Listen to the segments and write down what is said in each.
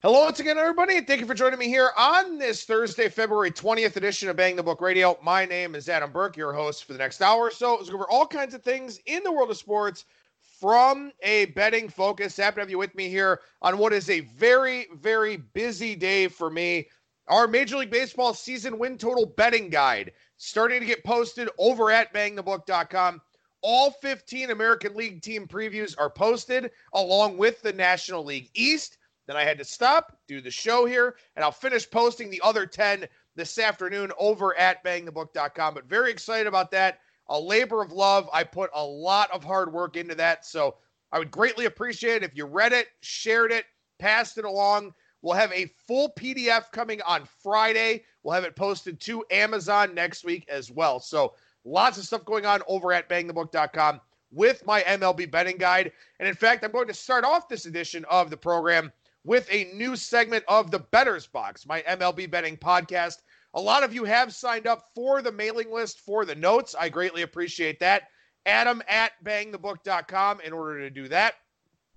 Hello once again, everybody, and thank you for joining me here on this Thursday, February 20th edition of Bang the Book Radio. My name is Adam Burke, your host for the next hour or so. Go over all kinds of things in the world of sports from a betting focus. Happy to have you with me here on what is a very, very busy day for me. Our Major League Baseball season win total betting guide starting to get posted over at bangthebook.com. All 15 American League team previews are posted along with the National League East. Then I had to stop, do the show here, and I'll finish posting the other 10 this afternoon over at bangthebook.com. But very excited about that. A labor of love. I put a lot of hard work into that. So I would greatly appreciate it if you read it, shared it, passed it along. We'll have a full PDF coming on Friday. We'll have it posted to Amazon next week as well. So lots of stuff going on over at bangthebook.com with my MLB betting guide. And in fact, I'm going to start off this edition of the program with a new segment of the Bettor's Box, my MLB betting podcast. A lot of you have signed up for the mailing list for the notes. I greatly appreciate that. Adam at bangthebook.com in order to do that.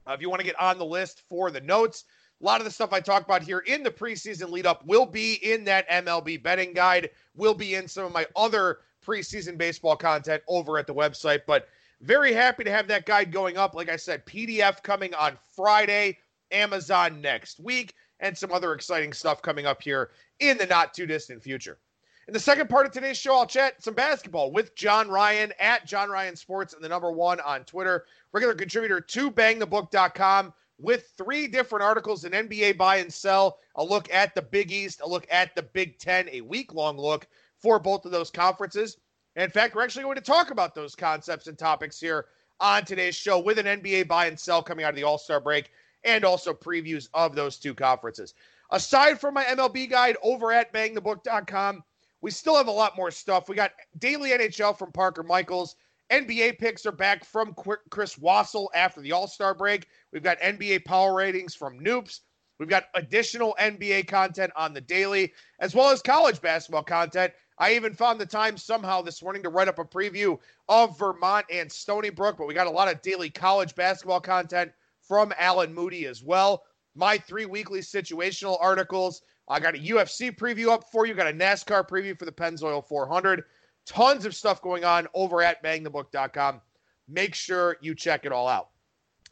Uh, if you want to get on the list for the notes, a lot of the stuff I talk about here in the preseason lead up will be in that MLB betting guide, will be in some of my other preseason baseball content over at the website. But very happy to have that guide going up. Like I said, PDF coming on Friday. Amazon next week, and some other exciting stuff coming up here in the not too distant future. In the second part of today's show, I'll chat some basketball with John Ryan at John Ryan Sports and the number one on Twitter, regular contributor to bangthebook.com with three different articles in NBA buy and sell, a look at the Big East, a look at the Big Ten, a week long look for both of those conferences. And in fact, we're actually going to talk about those concepts and topics here on today's show with an NBA buy and sell coming out of the All Star break and also previews of those two conferences. Aside from my MLB guide over at bangthebook.com, we still have a lot more stuff. We got daily NHL from Parker Michaels. NBA picks are back from Chris Wassel after the All Star break. We've got NBA power ratings from Noops. We've got additional NBA content on the daily, as well as college basketball content. I even found the time somehow this morning to write up a preview of Vermont and Stony Brook, but we got a lot of daily college basketball content from Alan Moody as well. My three weekly situational articles. I got a UFC preview up for you, got a NASCAR preview for the Pennzoil 400. Tons of stuff going on over at bangthebook.com. Make sure you check it all out.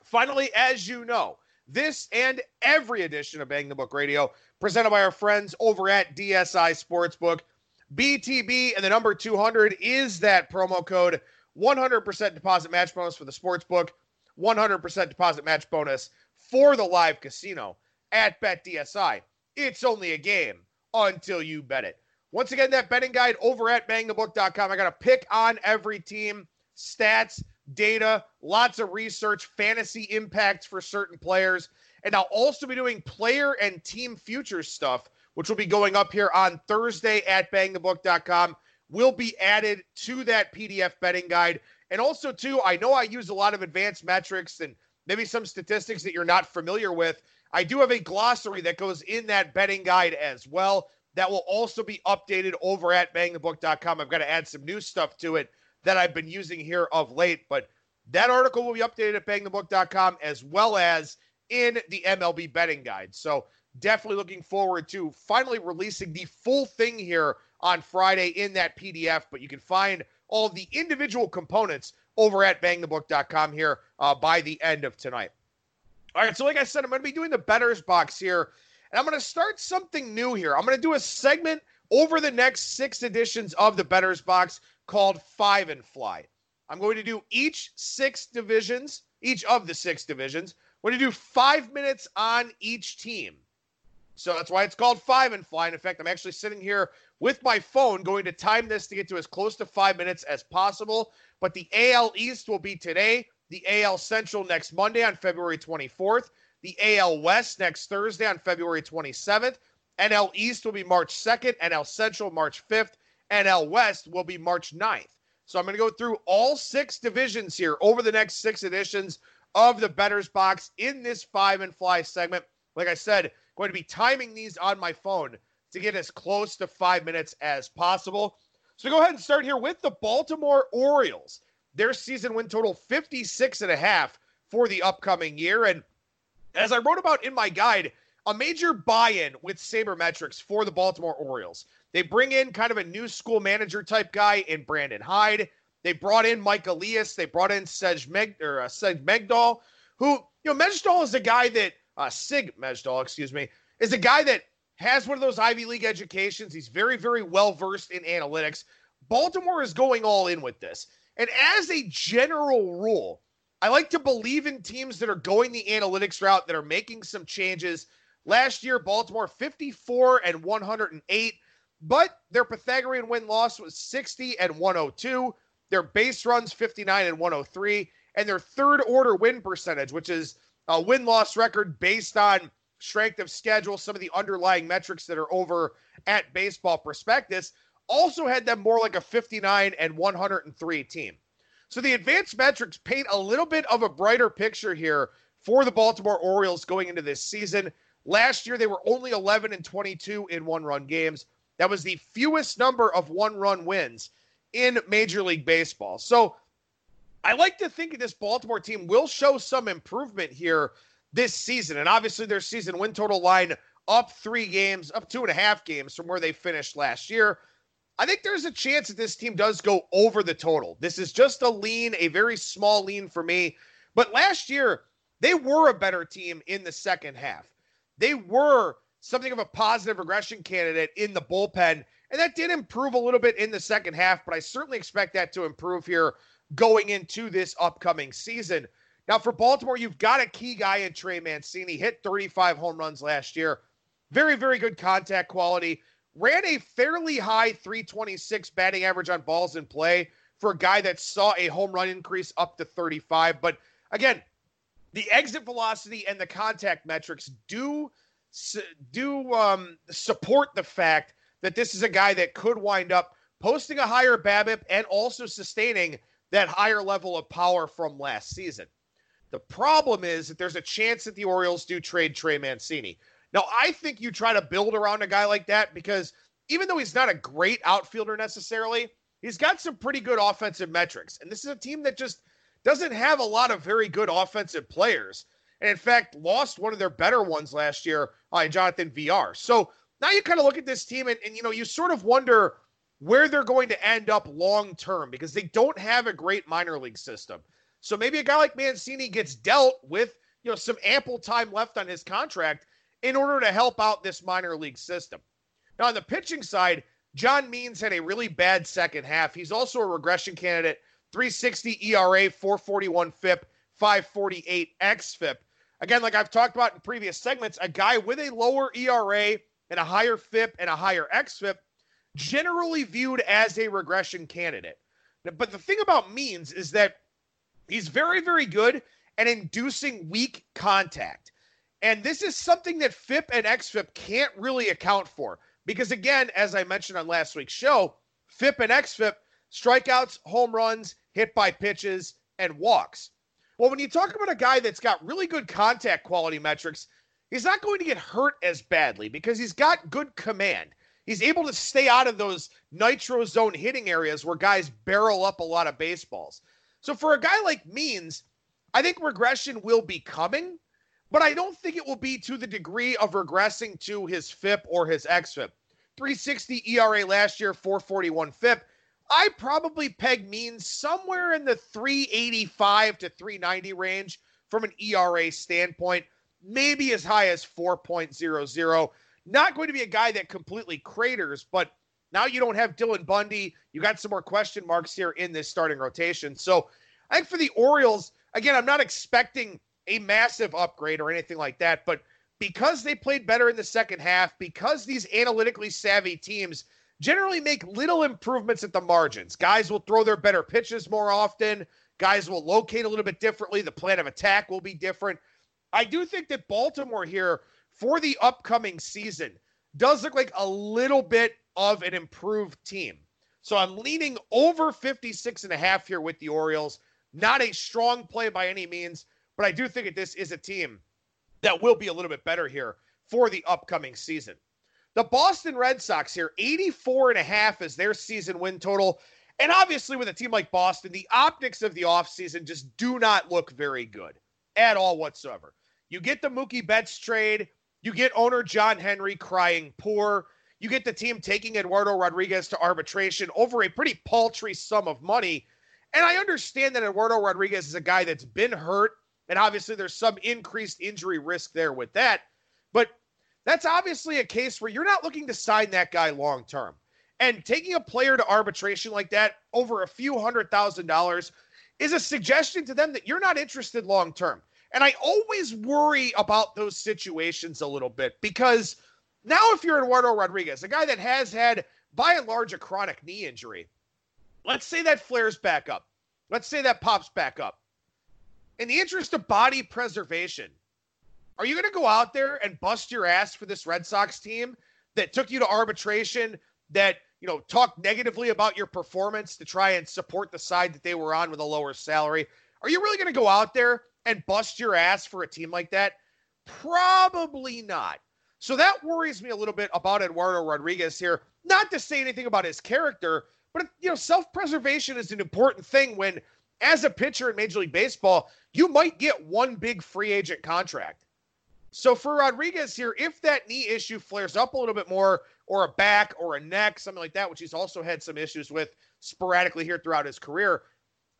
Finally, as you know, this and every edition of Bang the Book Radio presented by our friends over at DSI Sportsbook. BTB and the number 200 is that promo code 100% deposit match bonus for the sportsbook. 100% deposit match bonus for the live casino at BetDSI. It's only a game until you bet it. Once again, that betting guide over at bangthebook.com. I got a pick on every team, stats, data, lots of research, fantasy impacts for certain players. And I'll also be doing player and team futures stuff, which will be going up here on Thursday at bangthebook.com. Will be added to that PDF betting guide. And also, too, I know I use a lot of advanced metrics and maybe some statistics that you're not familiar with. I do have a glossary that goes in that betting guide as well. That will also be updated over at bangthebook.com. I've got to add some new stuff to it that I've been using here of late, but that article will be updated at bangthebook.com as well as in the MLB betting guide. So definitely looking forward to finally releasing the full thing here on Friday in that PDF, but you can find all the individual components over at bangthebook.com here uh, by the end of tonight. All right, so like I said, I'm going to be doing the Bettor's Box here, and I'm going to start something new here. I'm going to do a segment over the next six editions of the Bettor's Box called Five and Fly. I'm going to do each six divisions, each of the six divisions. I'm going to do five minutes on each team. So that's why it's called Five and Fly. In fact, I'm actually sitting here with my phone going to time this to get to as close to five minutes as possible. But the AL East will be today, the AL Central next Monday on February 24th, the AL West next Thursday on February 27th. NL East will be March 2nd, NL Central March 5th, NL West will be March 9th. So I'm going to go through all six divisions here over the next six editions of the Bettor's Box in this five and fly segment. Like I said, going to be timing these on my phone to get as close to five minutes as possible. So go ahead and start here with the Baltimore Orioles. Their season win total 56 and a half for the upcoming year. And as I wrote about in my guide, a major buy-in with sabermetrics for the Baltimore Orioles. They bring in kind of a new school manager type guy in Brandon Hyde. They brought in Mike Elias. They brought in Sej Meg or uh, Seg Mejdal, who you know Mejdal is a guy that uh, Sig Mejdal, excuse me, is a guy that has one of those Ivy League educations. He's very very well versed in analytics. Baltimore is going all in with this, and as a general rule, I like to believe in teams that are going the analytics route that are making some changes. Last year, Baltimore 54 and 108, but their Pythagorean win loss was 60 and 102. Their base runs 59 and 103, and their third order win percentage, which is a win loss record based on strength of schedule, some of the underlying metrics that are over at Baseball Prospectus, also had them more like a 59 and 103 team. So the advanced metrics paint a little bit of a brighter picture here for the Baltimore Orioles going into this season. Last year, they were only 11 and 22 in one run games. That was the fewest number of one run wins in Major League Baseball. So I like to think this Baltimore team will show some improvement here this season. And obviously, their season win total line up three games, up two and a half games from where they finished last year. I think there's a chance that this team does go over the total. This is just a lean, a very small lean for me. But last year, they were a better team in the second half. They were something of a positive regression candidate in the bullpen. And that did improve a little bit in the second half, but I certainly expect that to improve here going into this upcoming season. Now, for Baltimore, you've got a key guy in Trey Mancini, hit 35 home runs last year. Very, very good contact quality. Ran a fairly high 326 batting average on balls in play for a guy that saw a home run increase up to 35. But again, the exit velocity and the contact metrics do do um, support the fact that this is a guy that could wind up posting a higher BABIP and also sustaining that higher level of power from last season. The problem is that there's a chance that the Orioles do trade Trey Mancini. Now, I think you try to build around a guy like that because even though he's not a great outfielder necessarily, he's got some pretty good offensive metrics. And this is a team that just doesn't have a lot of very good offensive players. And in fact, lost one of their better ones last year uh, Jonathan Villar. So now you kind of look at this team and, and you know you sort of wonder where they're going to end up long term because they don't have a great minor league system. So maybe a guy like Mancini gets dealt with you know some ample time left on his contract in order to help out this minor league system. Now on the pitching side, John Means had a really bad second half. He's also a regression candidate. 360 ERA, 441 FIP, 548 XFIP. Again, like I've talked about in previous segments, a guy with a lower ERA and a higher FIP and a higher XFIP, generally viewed as a regression candidate. But the thing about Means is that he's very, very good at inducing weak contact. And this is something that FIP and XFIP can't really account for. Because again, as I mentioned on last week's show, FIP and XFIP, strikeouts, home runs, hit by pitches, and walks. Well, when you talk about a guy that's got really good contact quality metrics, he's not going to get hurt as badly because he's got good command. He's able to stay out of those nitro zone hitting areas where guys barrel up a lot of baseballs. So for a guy like Means, I think regression will be coming, but I don't think it will be to the degree of regressing to his FIP or his XFIP. 360 ERA last year, 441 FIP. I probably peg Means somewhere in the 385 to 390 range from an ERA standpoint maybe as high as 4.00. Not going to be a guy that completely craters, but now you don't have Dylan Bundy. You got some more question marks here in this starting rotation. So I think for the Orioles, again, I'm not expecting a massive upgrade or anything like that, but because they played better in the second half, because these analytically savvy teams generally make little improvements at the margins, guys will throw their better pitches more often. Guys will locate a little bit differently. The plan of attack will be different. I do think that Baltimore here for the upcoming season does look like a little bit of an improved team. So I'm leaning over 56 and a half here with the Orioles. Not a strong play by any means, but I do think that this is a team that will be a little bit better here for the upcoming season. The Boston Red Sox here, 84 and a half is their season win total. And obviously, with a team like Boston, the optics of the offseason just do not look very good at all whatsoever. You get the Mookie Betts trade. You get owner John Henry crying poor. You get the team taking Eduardo Rodriguez to arbitration over a pretty paltry sum of money. And I understand that Eduardo Rodriguez is a guy that's been hurt. And obviously, there's some increased injury risk there with that. But that's obviously a case where you're not looking to sign that guy long term. And taking a player to arbitration like that over a few hundred thousand dollars is a suggestion to them that you're not interested long term. And I always worry about those situations a little bit because now, if you're Eduardo Rodriguez, a guy that has had, by and large, a chronic knee injury, let's say that flares back up. Let's say that pops back up. In the interest of body preservation, are you going to go out there and bust your ass for this Red Sox team that took you to arbitration, that, you know, talked negatively about your performance to try and support the side that they were on with a lower salary? Are you really going to go out there and bust your ass for a team like that? Probably not. So that worries me a little bit about Eduardo Rodriguez here. Not to say anything about his character, but you know, self-preservation is an important thing when as a pitcher in Major League Baseball, you might get one big free agent contract. So for Rodriguez here, if that knee issue flares up a little bit more, or a back or a neck, something like that, which he's also had some issues with sporadically here throughout his career,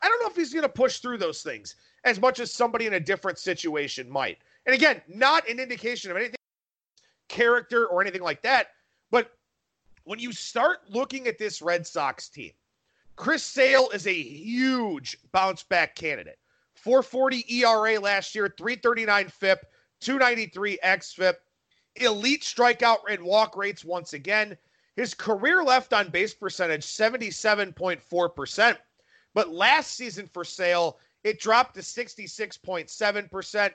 I don't know if he's going to push through those things as much as somebody in a different situation might. And again, not an indication of anything character or anything like that. But when you start looking at this Red Sox team, Chris Sale is a huge bounce back candidate. 440 ERA last year, 339 FIP, 293 XFIP, elite strikeout and walk rates once again. His career left on base percentage, 77.4%. But last season for Sale, it dropped to 66.7%.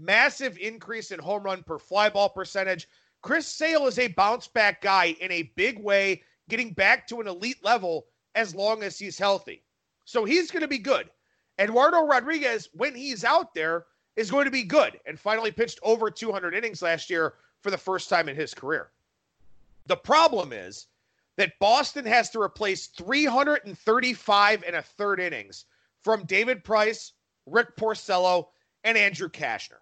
Massive increase in home run per fly ball percentage. Chris Sale is a bounce back guy in a big way, getting back to an elite level as long as he's healthy. So he's going to be good. Eduardo Rodriguez, when he's out there, is going to be good and finally pitched over 200 innings last year for the first time in his career. The problem is that Boston has to replace 335 and a third innings from David Price, Rick Porcello, and Andrew Cashner.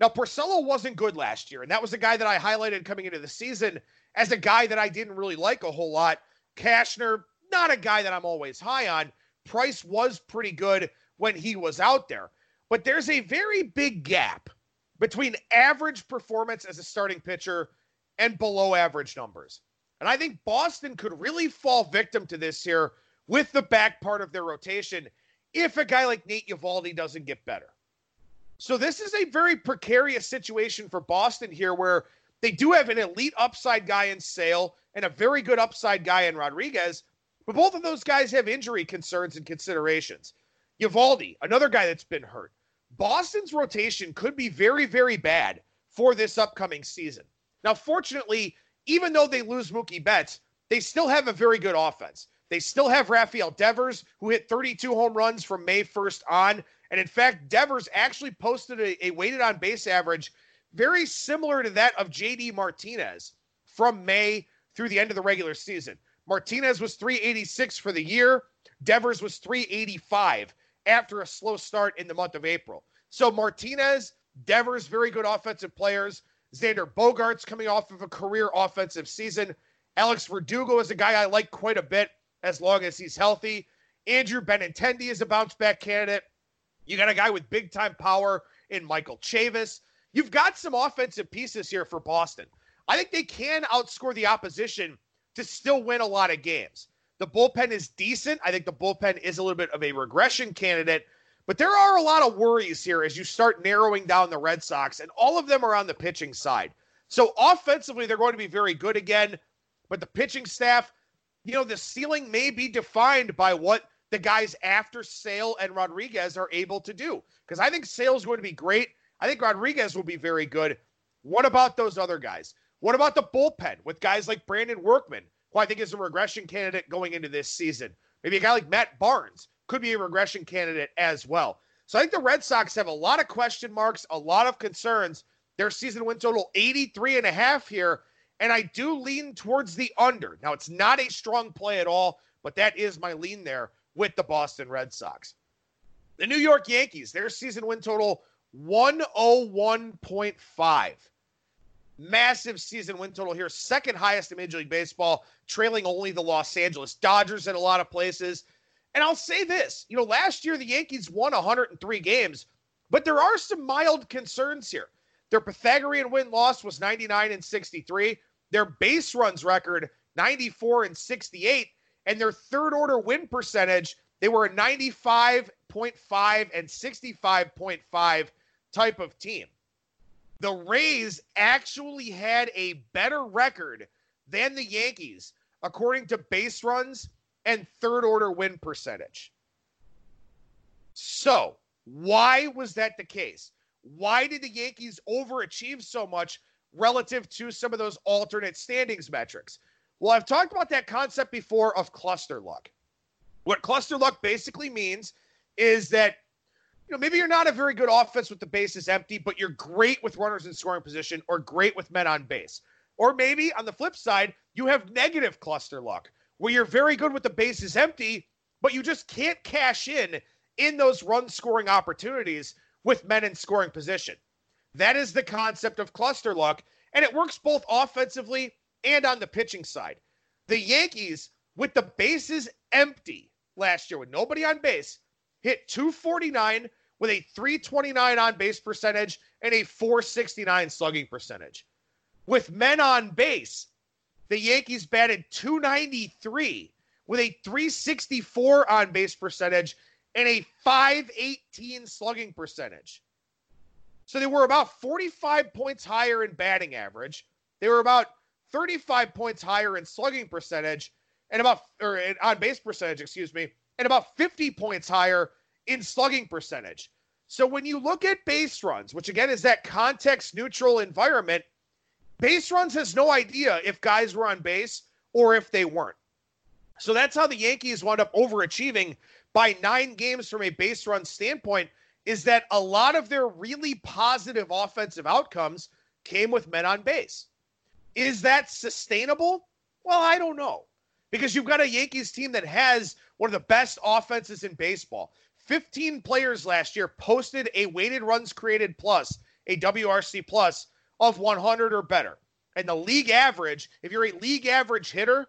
Now, Porcello wasn't good last year, and that was a guy that I highlighted coming into the season as a guy that I didn't really like a whole lot. Cashner, not a guy that I'm always high on. Price was pretty good when he was out there. But there's a very big gap between average performance as a starting pitcher and below average numbers. And I think Boston could really fall victim to this here with the back part of their rotation if a guy like Nate Eovaldi doesn't get better. So this is a very precarious situation for Boston here where they do have an elite upside guy in Sale and a very good upside guy in Rodriguez, but both of those guys have injury concerns and considerations. Eovaldi, another guy that's been hurt. Boston's rotation could be very, very bad for this upcoming season. Now, fortunately, even though they lose Mookie Betts, they still have a very good offense. They still have Rafael Devers, who hit 32 home runs from May 1st on. And in fact, Devers actually posted a, a weighted on base average very similar to that of JD Martinez from May through the end of the regular season. Martinez was 386 for the year, Devers was 385 after a slow start in the month of April. So Martinez, Devers, very good offensive players. Xander Bogaerts coming off of a career offensive season. Alex Verdugo is a guy I like quite a bit as long as he's healthy. Andrew Benintendi is a bounce back candidate. You got a guy with big time power in Michael Chavis. You've got some offensive pieces here for Boston. I think they can outscore the opposition to still win a lot of games. The bullpen is decent. I think the bullpen is a little bit of a regression candidate, but there are a lot of worries here as you start narrowing down the Red Sox, and all of them are on the pitching side. So offensively, they're going to be very good again, but the pitching staff, you know, the ceiling may be defined by what the guys after Sale and Rodriguez are able to do. Because I think Sale's going to be great. I think Rodriguez will be very good. What about those other guys? What about the bullpen with guys like Brandon Workman, who I think is a regression candidate going into this season? Maybe a guy like Matt Barnes could be a regression candidate as well. So I think the Red Sox have a lot of question marks, a lot of concerns. Their season win total 83 and a half here. And I do lean towards the under. Now, it's not a strong play at all, but that is my lean there with the Boston Red Sox. The New York Yankees, their season win total 101.5. Massive season win total here, second highest in Major League Baseball, trailing only the Los Angeles Dodgers in a lot of places. And I'll say this you know, last year the Yankees won 103 games, but there are some mild concerns here. Their Pythagorean win loss was 99 and 63. Their base runs record, 94 and 68. And their third order win percentage, they were a 95.5 and 65.5 type of team. The Rays actually had a better record than the Yankees, according to base runs and third order win percentage. So, why was that the case? Why did the Yankees overachieve so much relative to some of those alternate standings metrics? Well, I've talked about that concept before of cluster luck. What cluster luck basically means is that you know maybe you're not a very good offense with the bases empty, but you're great with runners in scoring position or great with men on base. Or maybe on the flip side, you have negative cluster luck where you're very good with the bases empty, but you just can't cash in in those run scoring opportunities with men in scoring position. That is the concept of cluster luck, and it works both offensively and on the pitching side. The Yankees, with the bases empty last year, with nobody on base, hit 249 with a 329 on base percentage and a 469 slugging percentage. With men on base, the Yankees batted 293 with a 364 on base percentage and a 518 slugging percentage. So they were about 45 points higher in batting average. They were about 35 points higher in slugging percentage and about or on base percentage, excuse me, and about 50 points higher in slugging percentage. So when you look at base runs, which again is that context neutral environment, base runs has no idea if guys were on base or if they weren't. So that's how the Yankees wound up overachieving by nine games from a base run standpoint is that a lot of their really positive offensive outcomes came with men on base. Is that sustainable? Well, I don't know. Because you've got a Yankees team that has one of the best offenses in baseball. 15 players last year posted a weighted runs created plus, a WRC plus of 100 or better. And the league average, if you're a league average hitter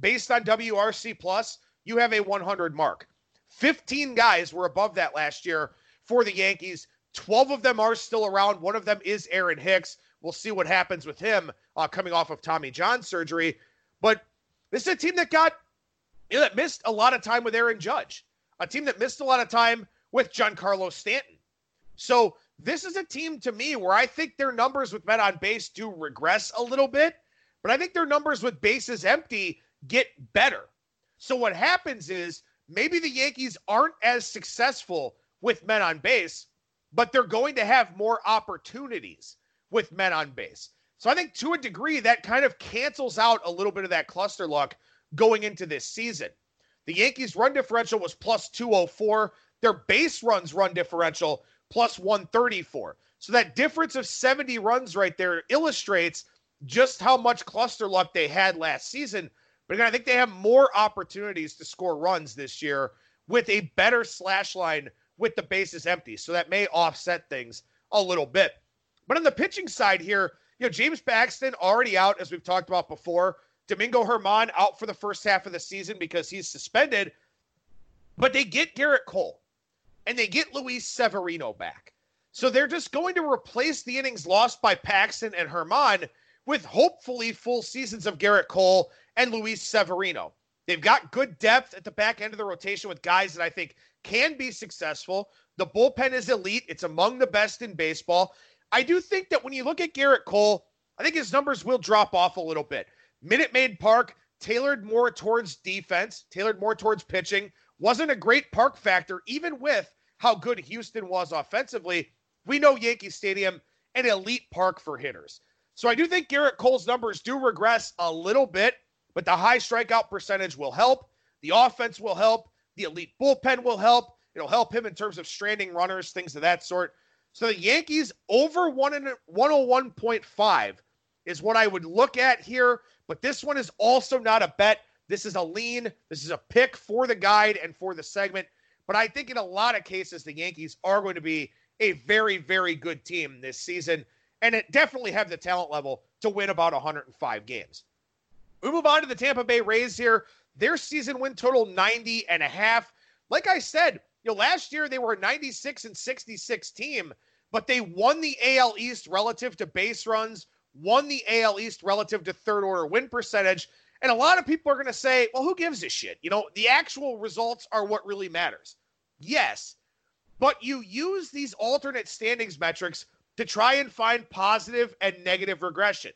based on WRC plus, you have a 100 mark. 15 guys were above that last year for the Yankees. 12 of them are still around. One of them is Aaron Hicks. We'll see what happens with him uh, coming off of Tommy John surgery. But this is a team that got, you know, that missed a lot of time with Aaron Judge, a team that missed a lot of time with Giancarlo Stanton. So this is a team to me where I think their numbers with men on base do regress a little bit, but I think their numbers with bases empty get better. So what happens is maybe the Yankees aren't as successful with men on base, but they're going to have more opportunities with men on base. So I think to a degree that kind of cancels out a little bit of that cluster luck going into this season. The Yankees run differential was plus 204. Their base runs run differential plus 134. So that difference of 70 runs right there illustrates just how much cluster luck they had last season. But again, I think they have more opportunities to score runs this year with a better slash line with the bases empty. So that may offset things a little bit. But on the pitching side here, you know, James Paxton already out, as we've talked about before. Domingo Germán out for the first half of the season because he's suspended. But they get Gerrit Cole and they get Luis Severino back. So they're just going to replace the innings lost by Paxton and Germán with hopefully full seasons of Gerrit Cole and Luis Severino. They've got good depth at the back end of the rotation with guys that I think can be successful. The bullpen is elite, it's among the best in baseball. I do think that when you look at Gerrit Cole, I think his numbers will drop off a little bit. Minute Maid Park tailored more towards defense, tailored more towards pitching. Wasn't a great park factor, even with how good Houston was offensively. We know Yankee Stadium, an elite park for hitters. So I do think Gerrit Cole's numbers do regress a little bit, but the high strikeout percentage will help. The offense will help. The elite bullpen will help. It'll help him in terms of stranding runners, things of that sort. So the Yankees over one and 101.5 is what I would look at here. But this one is also not a bet. This is a lean. This is a pick for the guide and for the segment. But I think in a lot of cases, the Yankees are going to be a very, very good team this season. And it definitely have the talent level to win about 105 games. We move on to the Tampa Bay Rays here. Their season win total 90 and a half. Like I said, you know, last year they were a 96 and 66 team, but they won the AL East relative to base runs, won the AL East relative to third order win percentage. And a lot of people are going to say, well, who gives a shit? You know, the actual results are what really matters. Yes, but you use these alternate standings metrics to try and find positive and negative regression.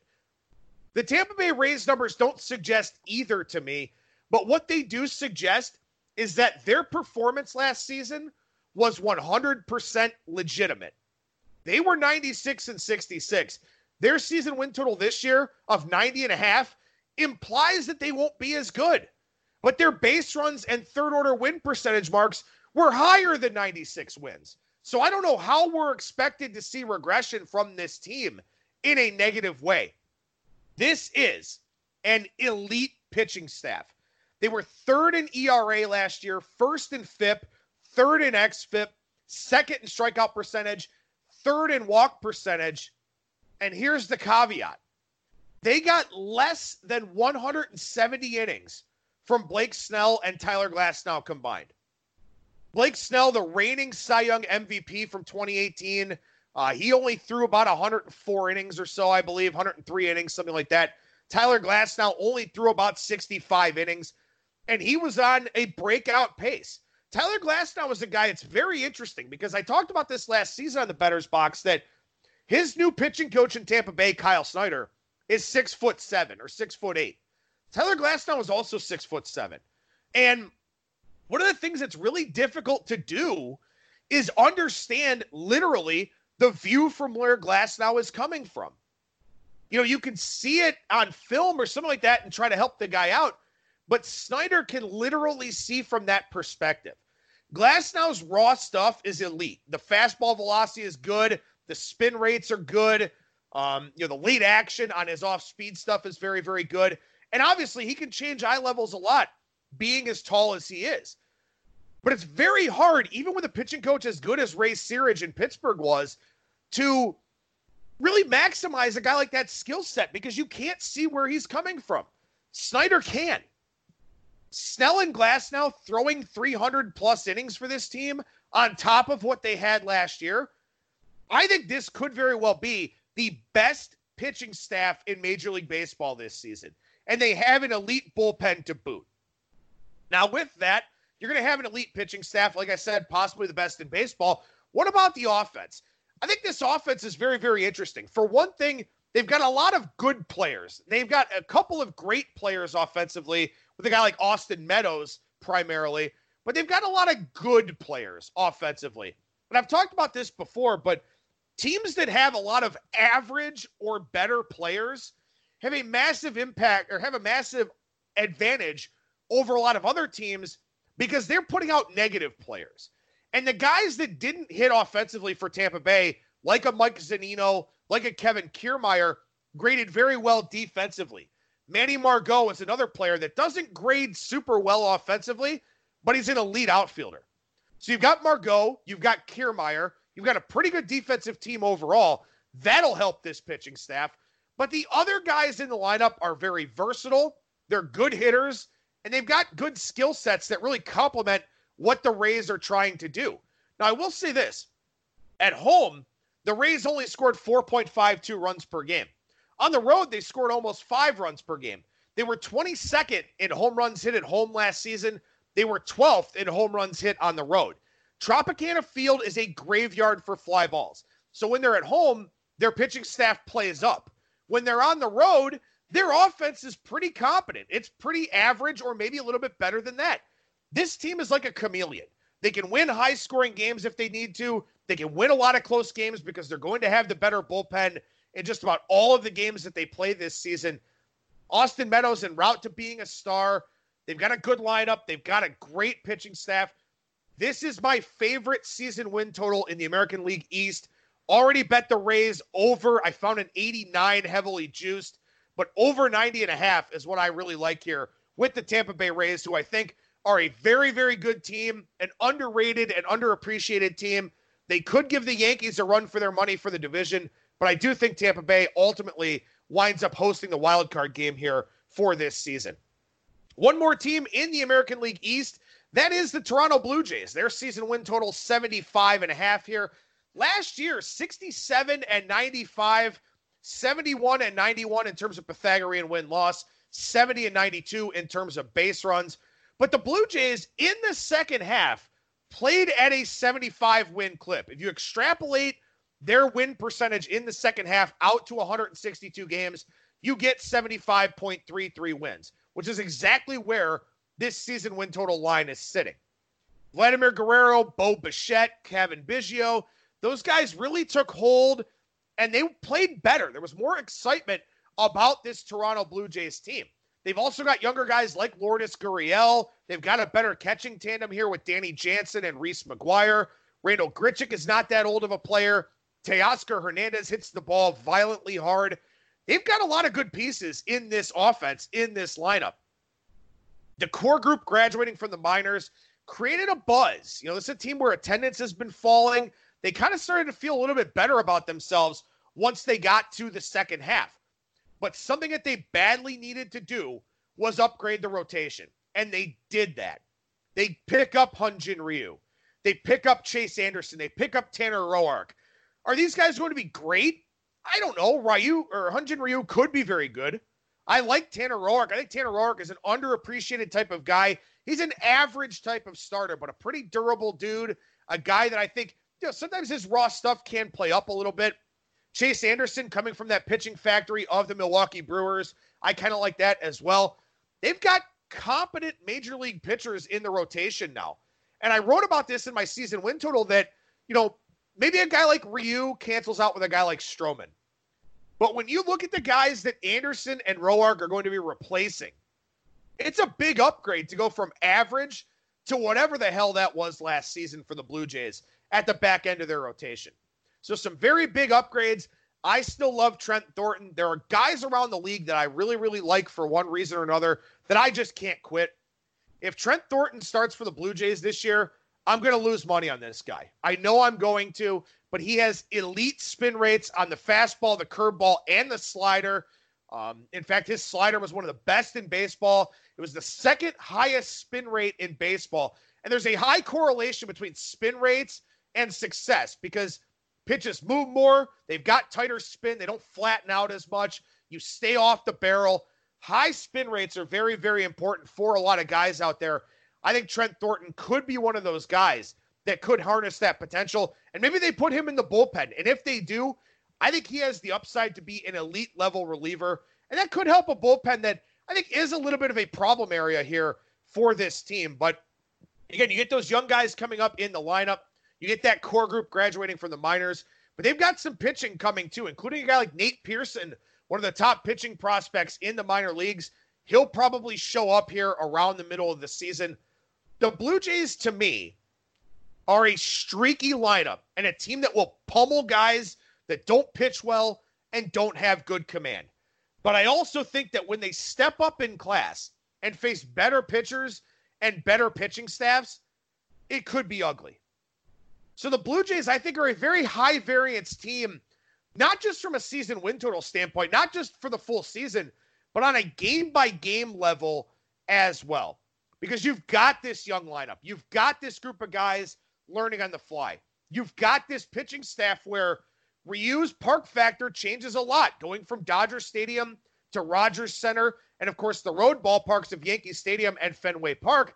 The Tampa Bay Rays numbers don't suggest either to me, but what they do suggest is that their performance last season was 100% legitimate. They were 96 and 66. Their season win total this year of 90 and a half implies that they won't be as good. But their base runs and third order win percentage marks were higher than 96 wins. So I don't know how we're expected to see regression from this team in a negative way. This is an elite pitching staff. They were third in ERA last year, first in FIP, third in XFIP, second in strikeout percentage, third in walk percentage. And here's the caveat they got less than 170 innings from Blake Snell and Tyler Glasnow combined. Blake Snell, the reigning Cy Young MVP from 2018, uh, he only threw about 104 innings or so, I believe, 103 innings, something like that. Tyler Glasnow only threw about 65 innings, and he was on a breakout pace. Tyler Glasnow was a guy that's very interesting because I talked about this last season on the Bettor's Box that his new pitching coach in Tampa Bay, Kyle Snyder, is six foot seven or six foot eight. Tyler Glasnow is also six foot seven. And one of the things that's really difficult to do is understand literally the view from where Glasnow is coming from. You know, you can see it on film or something like that and try to help the guy out, but Snyder can literally see from that perspective. Glasnow's raw stuff is elite. The fastball velocity is good. The spin rates are good. Um, you know, the late action on his off speed stuff is very, very good. And obviously, he can change eye levels a lot, being as tall as he is. But it's very hard, even with a pitching coach as good as Ray Searage in Pittsburgh was, to really maximize a guy like that skill set because you can't see where he's coming from. Snyder can. Snell and Glasnow throwing 300 plus innings for this team on top of what they had last year. I think this could very well be the best pitching staff in Major League Baseball this season. And they have an elite bullpen to boot. Now, with that, you're going to have an elite pitching staff, like I said, possibly the best in baseball. What about the offense? I think this offense is very, very interesting. For one thing, they've got a lot of good players. They've got a couple of great players offensively with a guy like Austin Meadows primarily, but they've got a lot of good players offensively. And I've talked about this before, but teams that have a lot of average or better players have a massive impact or have a massive advantage over a lot of other teams because they're putting out negative players. And the guys that didn't hit offensively for Tampa Bay, like a Mike Zunino, like a Kevin Kiermaier, graded very well defensively. Manny Margot is another player that doesn't grade super well offensively, but he's an elite outfielder. So you've got Margot, you've got Kiermaier, You've got a pretty good defensive team overall. That'll help this pitching staff. But the other guys in the lineup are very versatile. They're good hitters, and they've got good skill sets that really complement what the Rays are trying to do. Now, I will say this at home, the Rays only scored 4.52 runs per game. On the road, they scored almost five runs per game. They were 22nd in home runs hit at home last season. They were 12th in home runs hit on the road. Tropicana Field is a graveyard for fly balls. So when they're at home, their pitching staff plays up. When they're on the road, their offense is pretty competent. It's pretty average or maybe a little bit better than that. This team is like a chameleon. They can win high scoring games if they need to. They can win a lot of close games because they're going to have the better bullpen in just about all of the games that they play this season. Austin Meadows en route to being a star. They've got a good lineup. They've got a great pitching staff. This is my favorite season win total in the American League East. Already bet the Rays over. I found an 89 heavily juiced, but over 90 and a half is what I really like here with the Tampa Bay Rays, who I think are a very, very good team, an underrated and underappreciated team. They could give the Yankees a run for their money for the division, But I do think Tampa Bay ultimately winds up hosting the wild card game here for this season. One more team in the American League East, that is the Toronto Blue Jays. Their season win total 75 and a half here. Last year, 67 and 95, 71 and 91 in terms of Pythagorean win loss, 70 and 92 in terms of base runs. But the Blue Jays in the second half played at a 75 win clip. If you extrapolate their win percentage in the second half out to 162 games, you get 75.33 wins, which is exactly where this season win total line is sitting. Vladimir Guerrero, Bo Bichette, Cavan Biggio, those guys really took hold and they played better. There was more excitement about this Toronto Blue Jays team. They've also got younger guys like Lourdes Gurriel. They've got a better catching tandem here with Danny Jansen and Reese McGuire. Randal Grichuk is not that old of a player. Teoscar Hernandez hits the ball violently hard. They've got a lot of good pieces in this offense, in this lineup. The core group graduating from the minors created a buzz. You know, this is a team where attendance has been falling. They kind of started to feel a little bit better about themselves once they got to the second half. But something that they badly needed to do was upgrade the rotation. And they did that. They pick up Hyun-Jin Ryu. They pick up Chase Anderson. They pick up Tanner Roark. Are these guys going to be great? I don't know. Ryu or Hyun-Jin Ryu could be very good. I like Tanner Roark. I think Tanner Roark is an underappreciated type of guy. He's an average type of starter, but a pretty durable dude. A guy that I think, you know, sometimes his raw stuff can play up a little bit. Chase Anderson coming from that pitching factory of the Milwaukee Brewers. I kind of like that as well. They've got competent major league pitchers in the rotation now. And I wrote about this in my season win total that, you know, maybe a guy like Ryu cancels out with a guy like Stroman. But when you look at the guys that Anderson and Roark are going to be replacing, it's a big upgrade to go from average to whatever the hell that was last season for the Blue Jays at the back end of their rotation. So some very big upgrades. I still love Trent Thornton. There are guys around the league that I really, really like for one reason or another that I just can't quit. If Trent Thornton starts for the Blue Jays this year, I'm going to lose money on this guy. I know I'm going to, but he has elite spin rates on the fastball, the curveball, and the slider. Um, in fact, his slider was one of the best in baseball. It was the second highest spin rate in baseball. And there's a high correlation between spin rates and success because Pitches move more. They've got tighter spin. They don't flatten out as much. You stay off the barrel. High spin rates are very, very important for a lot of guys out there. I think Trent Thornton could be one of those guys that could harness that potential. And maybe they put him in the bullpen. And if they do, I think he has the upside to be an elite level reliever. And that could help a bullpen that I think is a little bit of a problem area here for this team. But again, you get those young guys coming up in the lineup. You get that core group graduating from the minors, but they've got some pitching coming too, including a guy like Nate Pearson, one of the top pitching prospects in the minor leagues. He'll probably show up here around the middle of the season. The Blue Jays, to me, are a streaky lineup and a team that will pummel guys that don't pitch well and don't have good command. But I also think that when they step up in class and face better pitchers and better pitching staffs, it could be ugly. So the Blue Jays, I think, are a very high variance team, not just from a season win total standpoint, not just for the full season, but on a game by game level as well. Because you've got this young lineup, you've got this group of guys learning on the fly, you've got this pitching staff where Ryu's park factor changes a lot, going from Dodger Stadium to Rogers Center, and of course the road ballparks of Yankee Stadium and Fenway Park.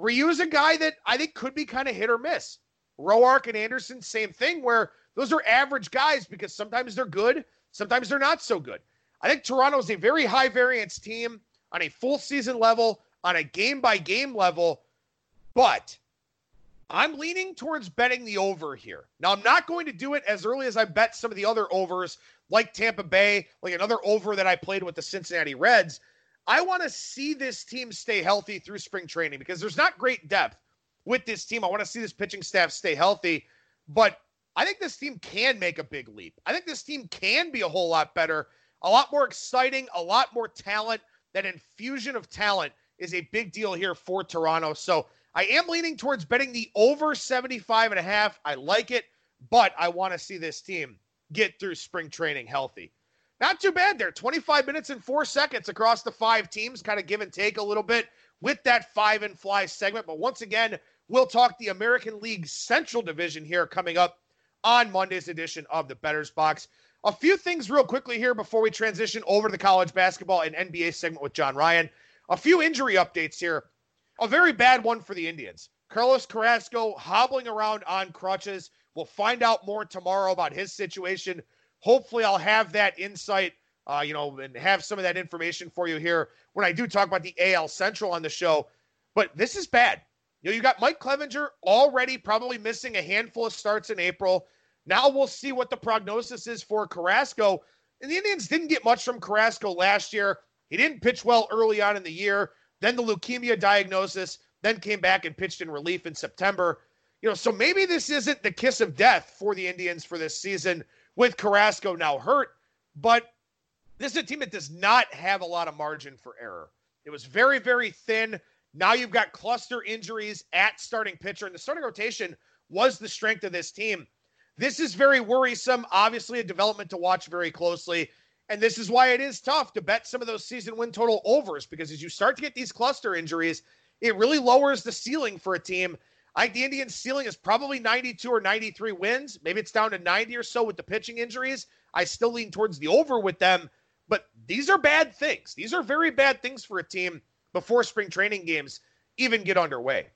Ryu's a guy that I think could be kind of hit or miss. Roark and Anderson, same thing, where those are average guys because sometimes they're good, sometimes they're not so good. I think Toronto is a very high variance team on a full season level, on a game by game level, but I'm leaning towards betting the over here. Now, I'm not going to do it as early as I bet some of the other overs, like Tampa Bay, like another over that I played with the Cincinnati Reds. I want to see this team stay healthy through spring training because there's not great depth with this team. I want to see this pitching staff stay healthy, but I think this team can make a big leap. I think this team can be a whole lot better, a lot more exciting, a lot more talent. That infusion of talent is a big deal here for Toronto. So I am leaning towards betting the over 75 and a half. I like it, but I want to see this team get through spring training healthy. Not too bad there. 25 minutes and four seconds across the five teams, kind of give and take a little bit with that five and fly segment. But once again, we'll talk the American League Central Division here coming up on Monday's edition of the Bettor's Box. A few things real quickly here before we transition over to the college basketball and NBA segment with John Ryan. A few injury updates here. A very bad one for the Indians. Carlos Carrasco hobbling around on crutches. We'll find out more tomorrow about his situation. Hopefully, I'll have that insight, uh, you know, and have some of that information for you here when I do talk about the AL Central on the show. But this is bad. You know, you got Mike Clevinger already probably missing a handful of starts in April. Now we'll see what the prognosis is for Carrasco. And the Indians didn't get much from Carrasco last year. He didn't pitch well early on in the year. Then the leukemia diagnosis, then came back and pitched in relief in September. You know, so maybe this isn't the kiss of death for the Indians for this season with Carrasco now hurt, but this is a team that does not have a lot of margin for error. It was very, very thin. Now you've got cluster injuries at starting pitcher, and the starting rotation was the strength of this team. This is very worrisome. Obviously, a development to watch very closely. And this is why it is tough to bet some of those season win total overs because as you start to get these cluster injuries, it really lowers the ceiling for a team. I the Indians' ceiling is probably 92 or 93 wins. Maybe it's down to 90 or so with the pitching injuries. I still lean towards the over with them, but these are bad things. These are very bad things for a team before spring training games even get underway.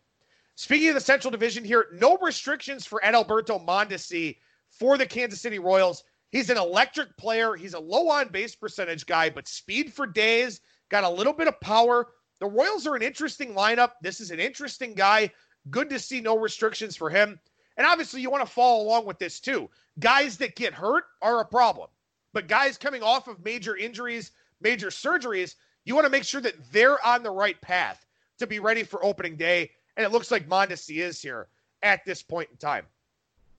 Speaking of the Central Division here, no restrictions for Adalberto Mondesi for the Kansas City Royals. He's an electric player. He's a low on base percentage guy, but speed for days, got a little bit of power. The Royals are an interesting lineup. This is an interesting guy. Good to see no restrictions for him. And obviously, you want to follow along with this too. Guys that get hurt are a problem, but guys coming off of major injuries, major surgeries, you want to make sure that they're on the right path to be ready for opening day and it looks like Mondesi is here at this point in time.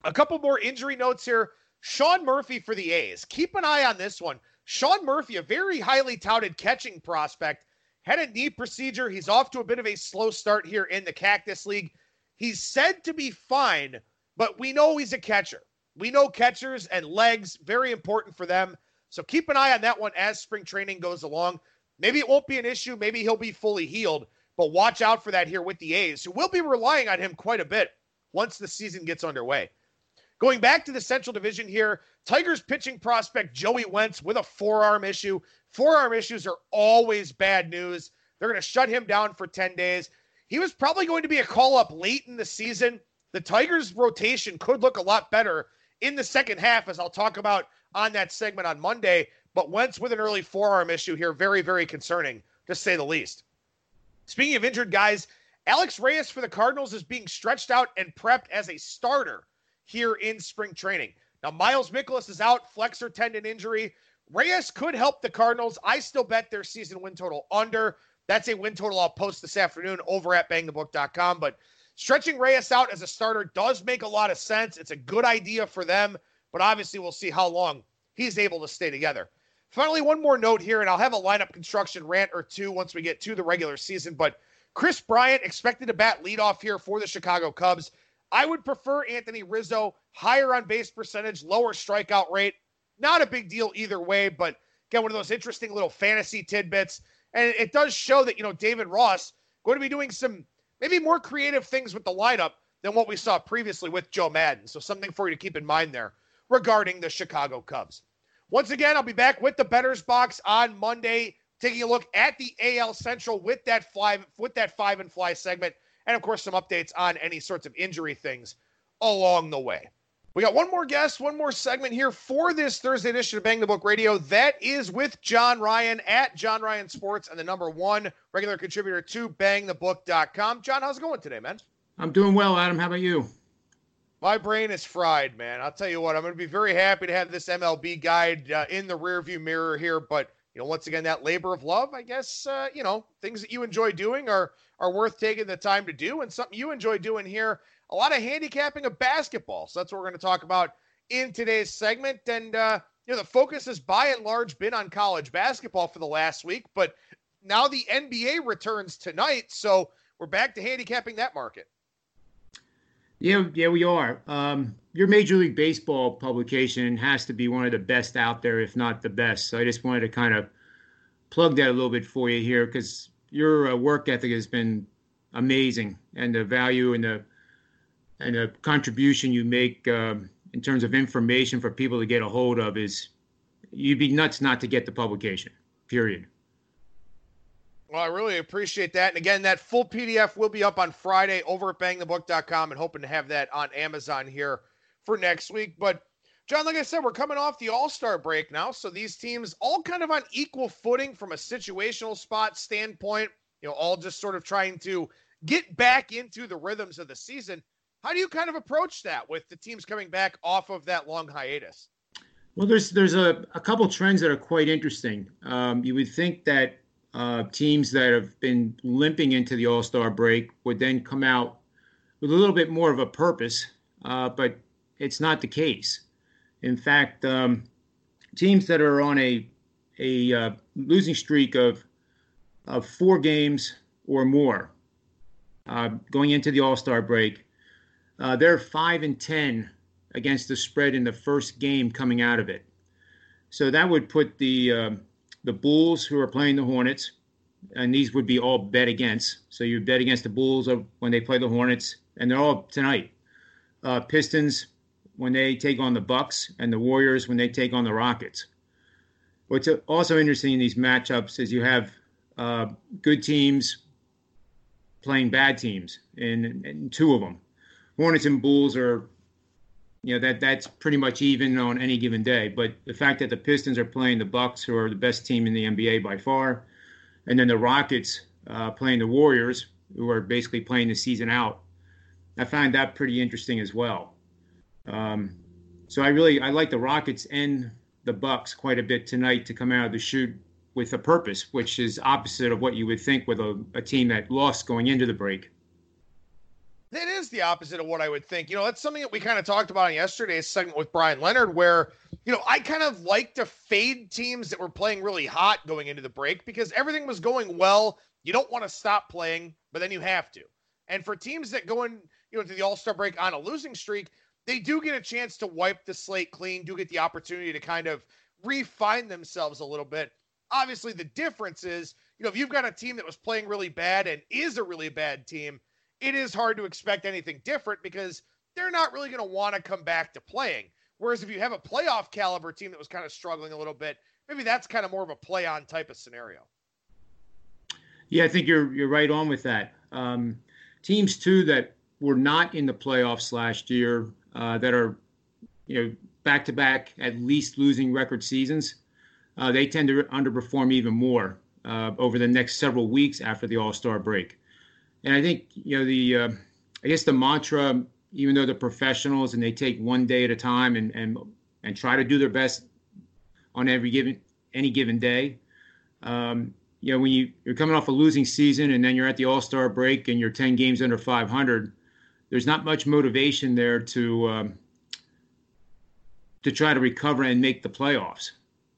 A couple more injury notes here. Sean Murphy for the A's. Keep an eye on this one. Sean Murphy, a very highly touted catching prospect, had a knee procedure. He's off to a bit of a slow start here in the Cactus League. He's said to be fine, but we know he's a catcher. We know catchers and legs, very important for them. So keep an eye on that one as spring training goes along. Maybe it won't be an issue. Maybe he'll be fully healed. But watch out for that here with the A's, who will be relying on him quite a bit once the season gets underway. Going back to the Central Division here, Tigers pitching prospect Joey Wentz with a forearm issue. Forearm issues are always bad news. They're going to shut him down for 10 days. He was probably going to be a call up late in the season. The Tigers' rotation could look a lot better in the second half, as I'll talk about on that segment on Monday. But Wentz with an early forearm issue here, very, very concerning, to say the least. Speaking of injured guys, Alex Reyes for the Cardinals is being stretched out and prepped as a starter here in spring training. Now, Miles Mikolas is out, flexor tendon injury. Reyes could help the Cardinals. I still bet their season win total under. That's a win total I'll post this afternoon over at bangthebook.com. But stretching Reyes out as a starter does make a lot of sense. It's a good idea for them, but obviously we'll see how long he's able to stay together. Finally, one more note here, and I'll have a lineup construction rant or two once we get to the regular season. But Kris Bryant expected to bat leadoff here for the Chicago Cubs. I would prefer Anthony Rizzo, higher on base percentage, lower strikeout rate. Not a big deal either way, but again, one of those interesting little fantasy tidbits. And it does show that, you know, David Ross going to be doing some maybe more creative things with the lineup than what we saw previously with Joe Maddon. So something for you to keep in mind there regarding the Chicago Cubs. Once again, I'll be back with the Bettor's Box on Monday, taking a look at the AL Central with that five with that five and fly segment, and of course some updates on any sorts of injury things along the way. We got one more guest, one more segment here for this Thursday edition of Bang the Book Radio. That is with John Ryan at John Ryan Sports and the number one regular contributor to bangthebook.com. John, how's it going today, man? I'm doing well, Adam. How about you? My brain is fried, man. I'll tell you what, I'm going to be very happy to have this MLB guide uh, in the rearview mirror here. But, you know, once again, that labor of love, I guess, uh, you know, things that you enjoy doing are, are worth taking the time to do and something you enjoy doing here. A lot of handicapping of basketball. So that's what we're going to talk about in today's segment. And, uh, you know, the focus has by and large been on college basketball for the last week, but now the NBA returns tonight. So we're back to handicapping that market. Yeah, yeah, we are. Um, your Major League Baseball publication has to be one of the best out there, if not the best. So I just wanted to kind of plug that a little bit for you here because your uh, work ethic has been amazing, and the value and the and the contribution you make um, in terms of information for people to get a hold of is you'd be nuts not to get the publication. Period. Well, I really appreciate that. And again, that full PDF will be up on Friday over at bangthebook.com and hoping to have that on Amazon here for next week. But John, like I said, we're coming off the All Star break now. So these teams all kind of on equal footing from a situational spot standpoint, you know, all just sort of trying to get back into the rhythms of the season. How do you kind of approach that with the teams coming back off of that long hiatus? Well, there's there's a, a couple trends that are quite interesting. Um, you would think that uh, teams that have been limping into the All Star break would then come out with a little bit more of a purpose, uh, but it's not the case. In fact, um, teams that are on a a uh, losing streak of of four games or more uh, going into the All Star break, uh, they're five and ten against the spread in the first game coming out of it. So that would put the um, the Bulls who are playing the Hornets, and these would be all bet against. So you bet against the Bulls when they play the Hornets, and they're all tonight. Uh, Pistons when they take on the Bucks, and the Warriors when they take on the Rockets. What's also interesting in these matchups is you have uh, good teams playing bad teams, and, two of them. Hornets and Bulls are you know that that's pretty much even on any given day. But the fact that the Pistons are playing the Bucks, who are the best team in the NBA by far, and then the Rockets uh, playing the Warriors, who are basically playing the season out, I find that pretty interesting as well. Um, so I really I like the Rockets and the Bucks quite a bit tonight to come out of the chute with a purpose, which is opposite of what you would think with a, a team that lost going into the break. That is the opposite of what I would think. You know, that's something that we kind of talked about in yesterday's segment with Brian Leonard, where, you know, I kind of like to fade teams that were playing really hot going into the break because everything was going well. You don't want to stop playing, but then you have to. And for teams that go in, you know, to the All Star break on a losing streak, they do get a chance to wipe the slate clean, do get the opportunity to kind of refine themselves a little bit. Obviously, the difference is, you know, if you've got a team that was playing really bad and is a really bad team, it is hard to expect anything different because they're not really going to want to come back to playing. Whereas if you have a playoff caliber team that was kind of struggling a little bit, maybe that's kind of more of a play on type of scenario. Yeah, I think you're you're right on with that. Um, teams too that were not in the playoffs last year uh, that are you know back to back at least losing record seasons, uh, they tend to underperform even more uh, over the next several weeks after the All Star break. And I think you know the uh, I guess the mantra, even though they're professionals and they take one day at a time and and and try to do their best on every given any given day. Um, you know, when you, you're coming off a losing season and then you're at the All Star break and you're 10 games under 500, there's not much motivation there to um, to try to recover and make the playoffs.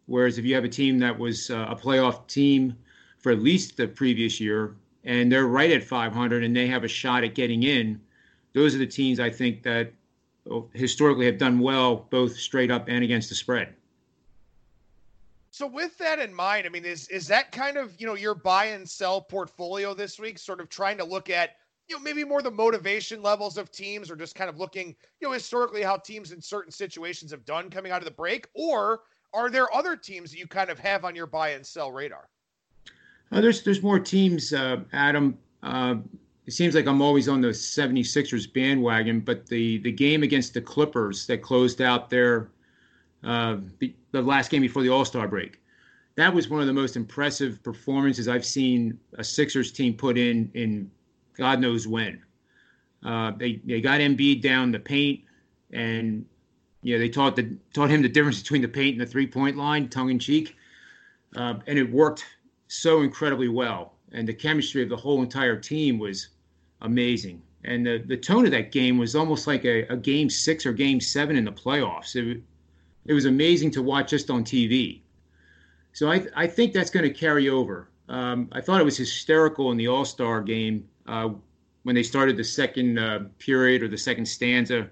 Whereas if you have a team that was uh, a playoff team for at least the previous year, and they're right at 500 and they have a shot at getting in, those are the teams I think that historically have done well both straight up and against the spread. So with that in mind, I mean, is is that kind of you know your buy and sell portfolio this week, sort of trying to look at you know maybe more the motivation levels of teams, or just kind of looking you know historically how teams in certain situations have done coming out of the break, or are there other teams that you kind of have on your buy and sell radar? Uh, there's there's more teams, uh, Adam. Uh, it seems like I'm always on the 76ers bandwagon, but the the game against the Clippers that closed out their uh, the, the last game before the All Star break, that was one of the most impressive performances I've seen a Sixers team put in in God knows when. Uh, they they got Embiid down the paint, and you know they taught the taught him the difference between the paint and the three point line, tongue in cheek, uh, and it worked so incredibly well, and the chemistry of the whole entire team was amazing. And the, the tone of that game was almost like a, a game six or game seven in the playoffs. It, it was amazing to watch just on TV. So I, I think that's going to carry over. Um, I thought it was hysterical in the All Star game uh, when they started the second uh, period or the second stanza,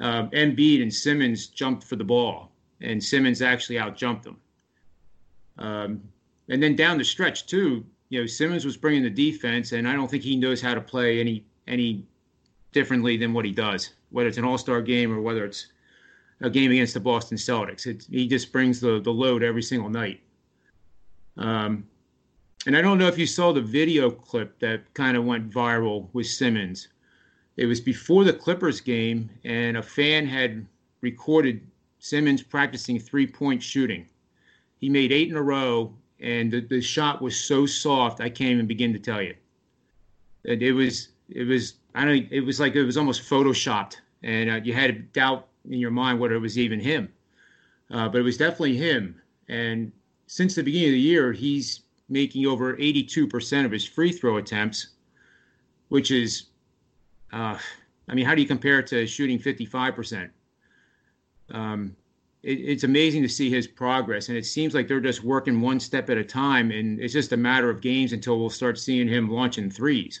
uh, Embiid and Simmons jumped for the ball, and Simmons actually outjumped them. Um, and then down the stretch too, you know, Simmons was bringing the defense, and I don't think he knows how to play any any differently than what he does, whether it's an All Star game or whether it's a game against the Boston Celtics. It, he just brings the the load every single night. Um, and I don't know if you saw the video clip that kind of went viral with Simmons. It was before the Clippers game, and a fan had recorded Simmons practicing three point shooting. He made eight in a row, and the, the shot was so soft, I can't even begin to tell you. It, it was, it was, I don't, it was like it was almost photoshopped, and uh, you had a doubt in your mind whether it was even him. Uh, but it was definitely him. And since the beginning of the year, he's making over 82% of his free throw attempts, which is, uh, I mean, how do you compare it to shooting 55%? Um, it, it's amazing to see his progress, and it seems like they're just working one step at a time, and it's just a matter of games until we'll start seeing him launching threes.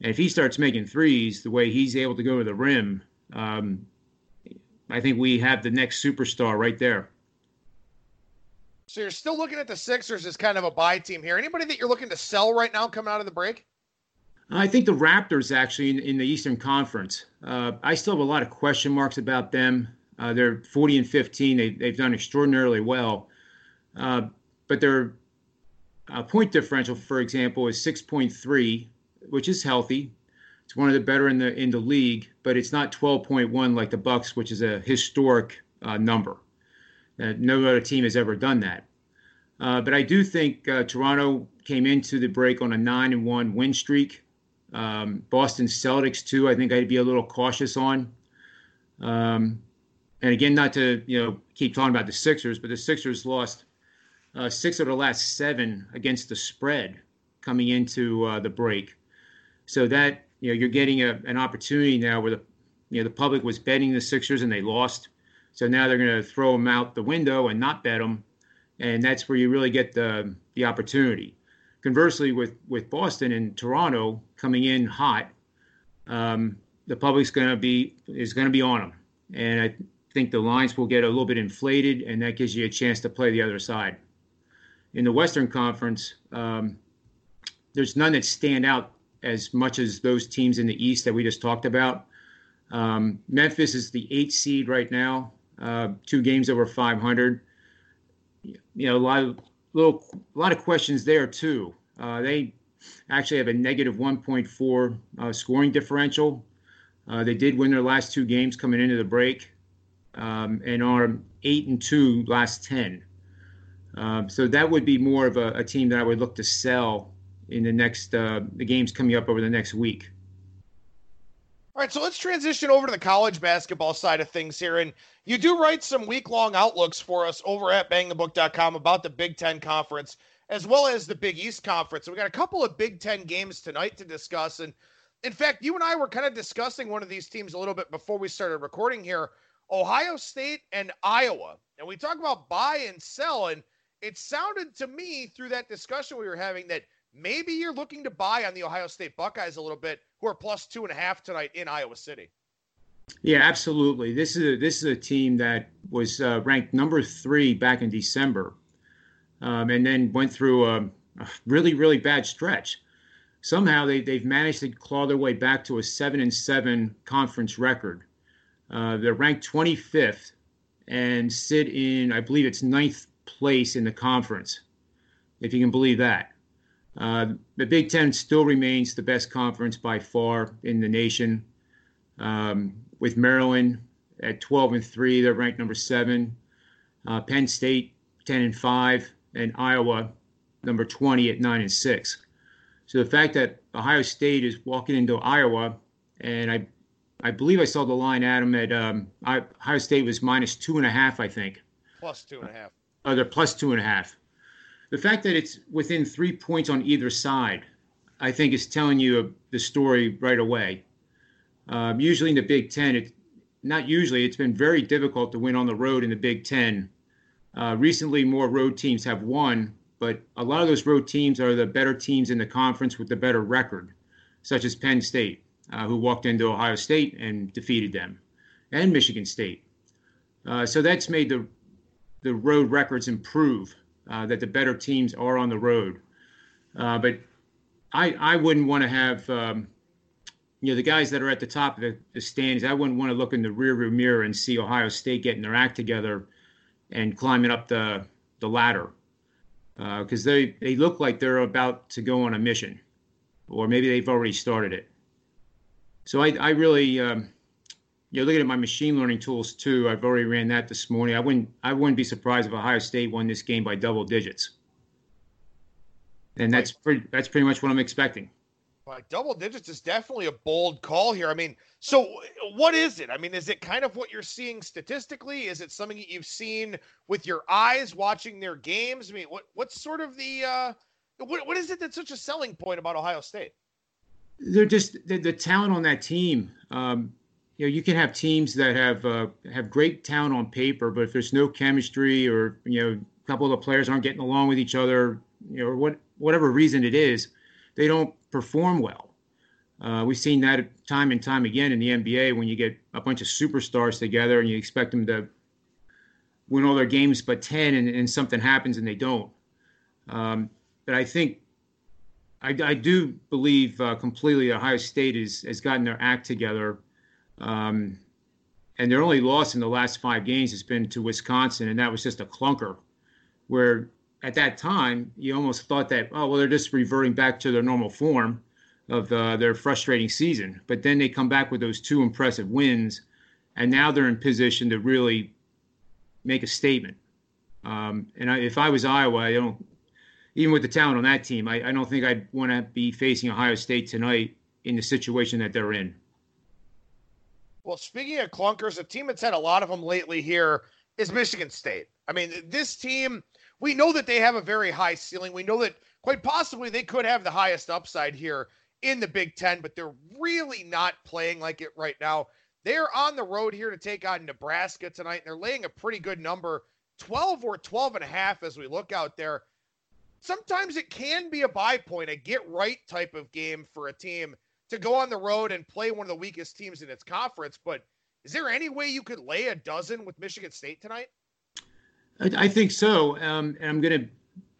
And if he starts making threes the way he's able to go to the rim, um, I think we have the next superstar right there. So you're still looking at the Sixers as kind of a buy team here. Anybody that you're looking to sell right now coming out of the break? I think the Raptors actually in, in the Eastern Conference. Uh, I still have a lot of question marks about them. Uh, they're 40 and 15. They, they've done extraordinarily well, uh, but their uh, point differential, for example, is 6.3, which is healthy. It's one of the better in the in the league, but it's not 12.1 like the Bucks, which is a historic uh, number. Uh, no other team has ever done that. Uh, but I do think Toronto came into the break on a nine and one win streak. Um, Boston Celtics too. I think I'd be a little cautious on. Um, and again, not to you know keep talking about the Sixers, but the Sixers lost uh, six of the last seven against the spread coming into uh, the break. So that you know you're getting a, an opportunity now where the you know the public was betting the Sixers and they lost. So now they're going to throw them out the window and not bet them, and that's where you really get the the opportunity. Conversely, with with Boston and Toronto coming in hot, um, the public's going to be is going to be on them, and I think the lines will get a little bit inflated, and that gives you a chance to play the other side. In the Western Conference, um, there's none that stand out as much as those teams in the East that we just talked about. Um, Memphis is the eighth seed right now uh, two games over 500. You know, a lot of little, a lot of questions there too. Uh, they actually have a negative 1.4 uh, scoring differential. Uh, they did win their last two games coming into the break, um, and are eight and two last ten. Um, so that would be more of a, a, team that I would look to sell in the next uh, the games coming up over the next week. All right, so let's transition over to the college basketball side of things here. And you do write some week long outlooks for us over at bangthebook.com about the Big Ten Conference as well as the Big East Conference. So we got a couple of Big Ten games tonight to discuss. And in fact, you and I were kind of discussing one of these teams a little bit before we started recording here Ohio State and Iowa. And we talk about buy and sell. And it sounded to me through that discussion we were having that maybe you're looking to buy on the Ohio State Buckeyes a little bit, who are plus two and a half tonight in Iowa City. Yeah, absolutely. This is a, this is a team that was uh, ranked number three back in December, um, and then went through a, a, really really bad stretch. Somehow they they've managed to claw their way back to a seven and seven conference record. Uh, they're ranked 25th and sit in I believe it's ninth place in the conference, if you can believe that. Uh, the Big Ten still remains the best conference by far in the nation. Um, with Maryland at 12 and three, they're ranked number seven. Uh, Penn State 10 and five, and Iowa number 20 at nine and six. So the fact that Ohio State is walking into Iowa, and I, I believe I saw the line, Adam, at um, Ohio State was minus two and a half, I think. Plus two and a half. Oh, they're plus two and a half the fact that it's within three points on either side, I think is telling you the story right away. Um, usually in the Big Ten, it not usually it's been very difficult to win on the road in the Big Ten. Uh, recently, more road teams have won, but a lot of those road teams are the better teams in the conference with the better record. such as Penn State, uh, who walked into Ohio State and defeated them, and Michigan State. Uh, so that's made the the road records improve. Uh, that the better teams are on the road, uh, but I I wouldn't want to have um, you know the guys that are at the top of the, the standings. I wouldn't want to look in the rearview mirror and see Ohio State getting their act together and climbing up the the ladder because uh, they they look like they're about to go on a mission, or maybe they've already started it. So I I really um, you know, looking at my machine learning tools too, I've already ran that this morning. I wouldn't I wouldn't be surprised if Ohio State won this game by double digits. And that's pretty that's pretty much what I'm expecting. Like double digits is definitely a bold call here. I mean, so what is it? I mean, is it kind of what you're seeing statistically? Is it something that you've seen with your eyes watching their games? I mean, what what's sort of the uh what what is it that's such a selling point about Ohio State? They're just the, the talent on that team. Um, you know, you can have teams that have uh, have great talent on paper, but if there's no chemistry or you know, a couple of the players aren't getting along with each other, you know, or what whatever reason it is, they don't perform well. Uh, we've seen that time and time again in the NBA when you get a bunch of superstars together and you expect them to win all their games but 10 and, and something happens and they don't. Um, but I think I, I do believe uh, completely Ohio State is, has gotten their act together um, and their only loss in the last five games has been to Wisconsin, and that was just a clunker. Where at that time you almost thought that oh well they're just reverting back to their normal form of uh, their frustrating season, but then they come back with those two impressive wins, and now they're in position to really make a statement. Um, and I, if I was Iowa, I don't even with the talent on that team, I, I don't think I'd want to be facing Ohio State tonight in the situation that they're in. Well, speaking of clunkers, a team that's had a lot of them lately here is Michigan State. I mean, this team, we know that they have a very high ceiling. We know that quite possibly they could have the highest upside here in the Big Ten, but they're really not playing like it right now. They're on the road here to take on Nebraska tonight, and they're laying a pretty good number 12 or 12 and a half as we look out there. Sometimes it can be a buy point, a get right type of game for a team to go on the road and play one of the weakest teams in its conference. But is there any way you could lay a dozen with Michigan State tonight? I, think so. Um, and I'm going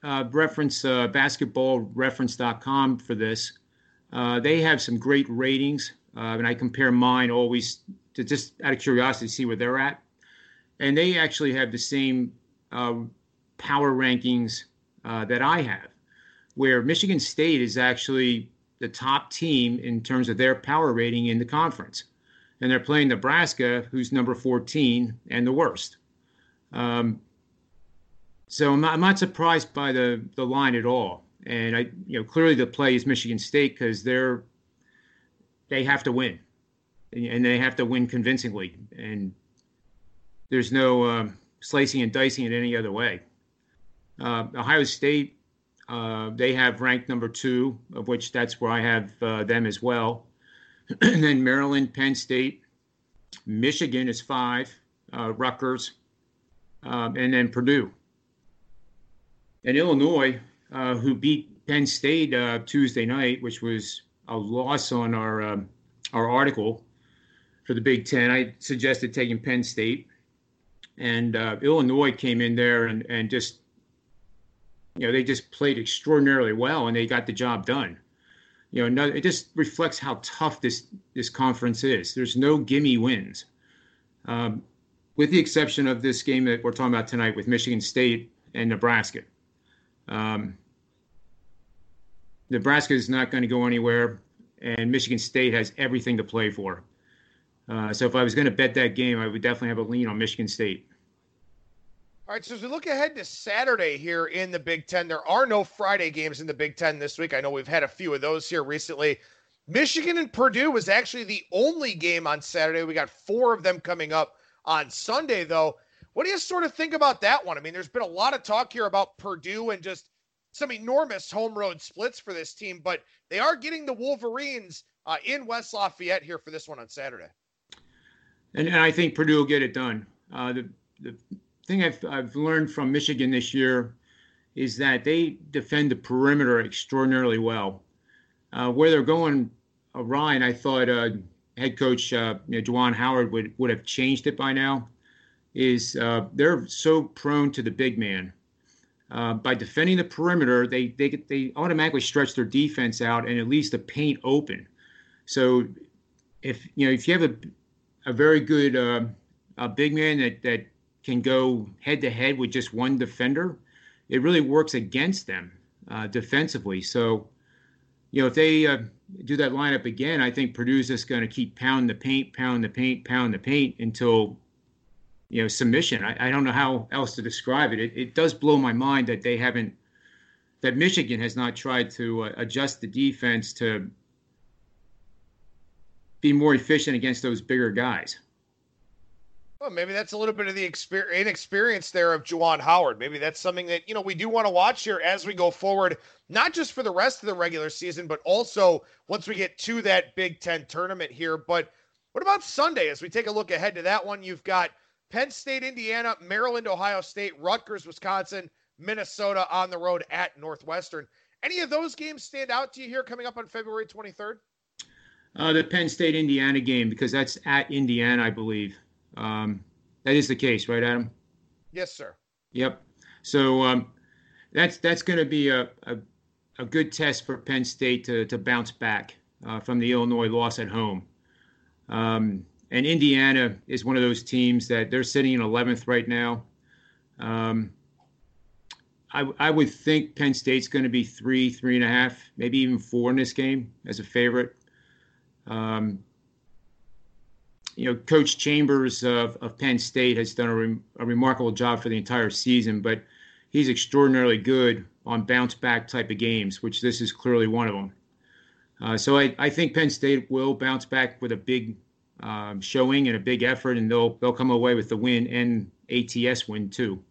to uh, reference uh, basketballreference.com for this. Uh, they have some great ratings, uh, and I compare mine always to just out of curiosity to see where they're at. And they actually have the same uh, power rankings uh, that I have, where Michigan State is actually the top team in terms of their power rating in the conference. And they're playing Nebraska, who's number 14 and the worst. Um, so I'm not, I'm not, surprised by the, the line at all. And I, you know, clearly the play is Michigan State because they're they have to win, and they have to win convincingly. And there's no um, slicing and dicing it any other way. Uh, Ohio State uh, they have ranked number two, of which that's where I have uh, them as well. and then Maryland, Penn State, Michigan is five, uh, Rutgers, um, and then Purdue. And Illinois, uh, who beat Penn State uh, Tuesday night, which was a loss on our um, our article for the Big Ten. I suggested taking Penn State, and Illinois came in there and, and just you know, they just played extraordinarily well and they got the job done. You know, no, it just reflects how tough this this conference is. There's no gimme wins, um, with the exception of this game that we're talking about tonight with Michigan State and Nebraska. Um, Nebraska is not going to go anywhere, and Michigan State has everything to play for. Uh, so if I was going to bet that game, I would definitely have a lean on Michigan State. All right, so as we look ahead to Saturday here in the Big Ten, there are no Friday games in the Big Ten this week. I know we've had a few of those here recently. Michigan and Purdue was actually the only game on Saturday. We got four of them coming up on Sunday, though. What do you sort of think about that one? I mean, there's been a lot of talk here about Purdue and just some enormous home road splits for this team, but they are getting the Wolverines uh, in West Lafayette here for this one on Saturday. And, and I think Purdue will get it done. Uh, the, the thing I've, I've learned from Michigan this year is that they defend the perimeter extraordinarily well. Uh, where they're going uh, Ryan, I thought uh, head coach uh, you know, Juwan Howard would would have changed it by now. Is uh, they're so prone to the big man. Uh, by defending the perimeter, they they they automatically stretch their defense out and at least the paint open. So if you know if you have a a very good uh, a big man that that can go head to head with just one defender, it really works against them uh, defensively. So you know if they uh, do that lineup again, I think Purdue's just going to keep pounding the paint, pound the paint, pound the paint until you know submission. I, I don't know how else to describe it. it. It does blow my mind that they haven't that Michigan has not tried to uh, adjust the defense to be more efficient against those bigger guys. Well, maybe that's a little bit of the experience, inexperience there of Juwan Howard. Maybe that's something that you know we do want to watch here as we go forward, not just for the rest of the regular season, but also once we get to that Big Ten tournament here. But what about Sunday? As we take a look ahead to that one, you've got Penn State, Indiana, Maryland, Ohio State, Rutgers, Wisconsin, Minnesota on the road at Northwestern. Any of those games stand out to you here coming up on February 23rd? Uh, the Penn State Indiana game because that's at Indiana, I believe. Um, that is the case, right, Adam? Yes, sir. Yep. So um, that's that's going to be a, a, a good test for Penn State to to bounce back uh, from the Illinois loss at home. Um, and Indiana is one of those teams that they're sitting in 11th right now. Um, I, I would think Penn State's going to be three, three and a half, maybe even four in this game as a favorite. Um, you know, Coach Chambers of, of Penn State has done a, re- a remarkable job for the entire season, but he's extraordinarily good on bounce back type of games, which this is clearly one of them. Uh, so I, I think Penn State will bounce back with a big um, showing and a big effort, and they'll they'll come away with the win and ATS win too.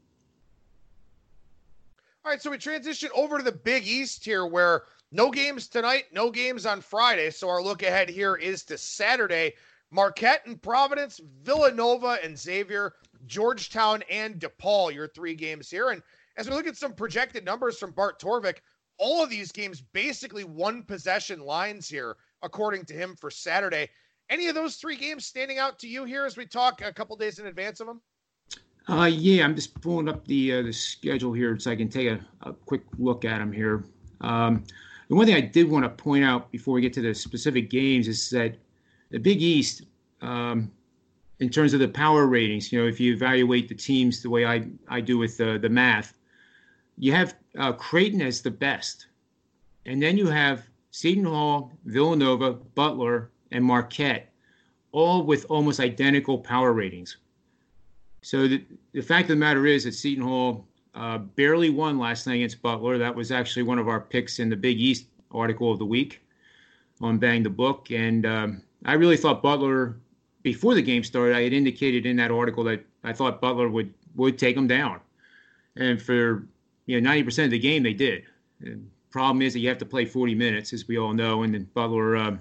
All right, so we transition over to the Big East here, where no games tonight, no games on Friday. So our look ahead here is to Saturday. Marquette and Providence, Villanova and Xavier, Georgetown and DePaul, your three games here. And as we look at some projected numbers from Bart Torvik, all of these games basically one possession lines here, according to him for Saturday. Any of those three games standing out to you here as we talk a couple days in advance of them? Uh, yeah, I'm just pulling up the uh, the schedule here so I can take a, a quick look at them here. Um, the one thing I did want to point out before we get to the specific games is that the Big East, um, in terms of the power ratings, you know, if you evaluate the teams the way I, I do with the, the math, you have uh, Creighton as the best. And then you have Seton Hall, Villanova, Butler, and Marquette, all with almost identical power ratings. So the, the fact of the matter is that Seton Hall uh, barely won last night against Butler. That was actually one of our picks in the Big East article of the week on Bang the Book. And um, I really thought Butler, before the game started, I had indicated in that article that I thought Butler would, would take them down. And for you know 90% of the game, they did. The problem is that you have to play 40 minutes, as we all know, and then Butler uh,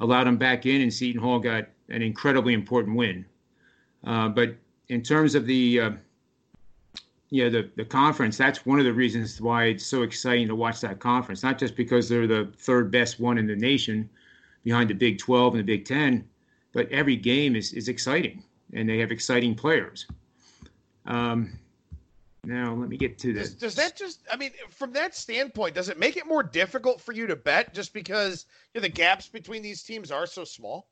allowed them back in, and Seton Hall got an incredibly important win. Uh, but in terms of the uh, yeah the, the conference, that's one of the reasons why it's so exciting to watch that conference. Not just because they're the third best one in the nation, behind the Big 12 and the Big 10, but every game is is exciting, and they have exciting players. Um, now let me get to this. Does, does, that just? I mean, from that standpoint, does it make it more difficult for you to bet just because you know, the gaps between these teams are so small?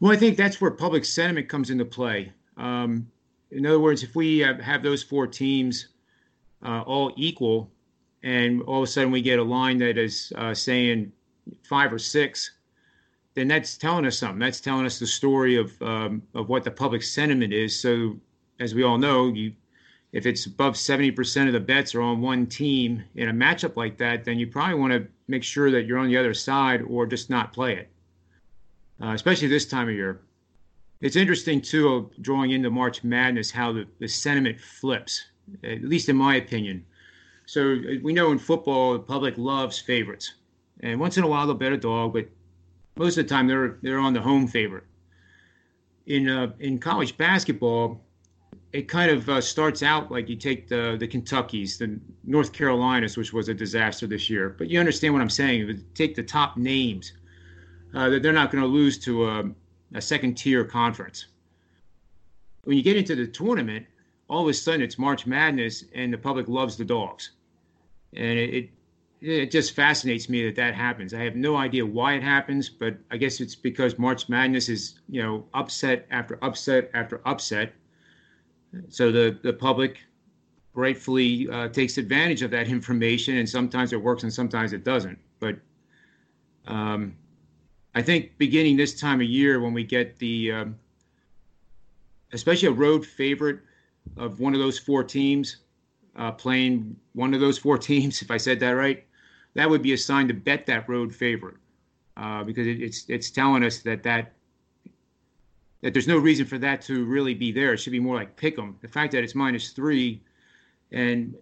Well, I think that's where public sentiment comes into play. Um, in other words, if we have, have those four teams uh, all equal, and all of a sudden we get a line that is uh, saying five or six, then that's telling us something. That's telling us the story of um, of what the public sentiment is. So, as we all know, you if it's above 70% of the bets are on one team in a matchup like that, then you probably want to make sure that you're on the other side or just not play it, uh, especially this time of year. It's interesting, too, drawing into March Madness, how the, the sentiment flips, at least in my opinion. So uh, we know in football, the public loves favorites. And once in a while, they'll bet a dog, but most of the time, they're, they're on the home favorite. In, uh, in college basketball, it kind of uh, starts out like you take the the Kentuckies, the North Carolinas, which was a disaster this year. But you understand what I'm saying? Take the top names uh, that they're not going to lose to a, a second tier conference. When you get into the tournament, all of a sudden it's March Madness, and the public loves the dogs, and it it just fascinates me that that happens. I have no idea why it happens, but I guess it's because March Madness is, you know, upset after upset after upset. So the the public rightfully uh, takes advantage of that information, and sometimes it works and sometimes it doesn't. But um, I think beginning this time of year, when we get the, um, especially a road favorite of one of those four teams, uh, playing one of those four teams, if I said that right, that would be a sign to bet that road favorite uh, because it, it's it's telling us that that that there's no reason for that to really be there. It should be more like pick 'em. The fact that it's minus three, and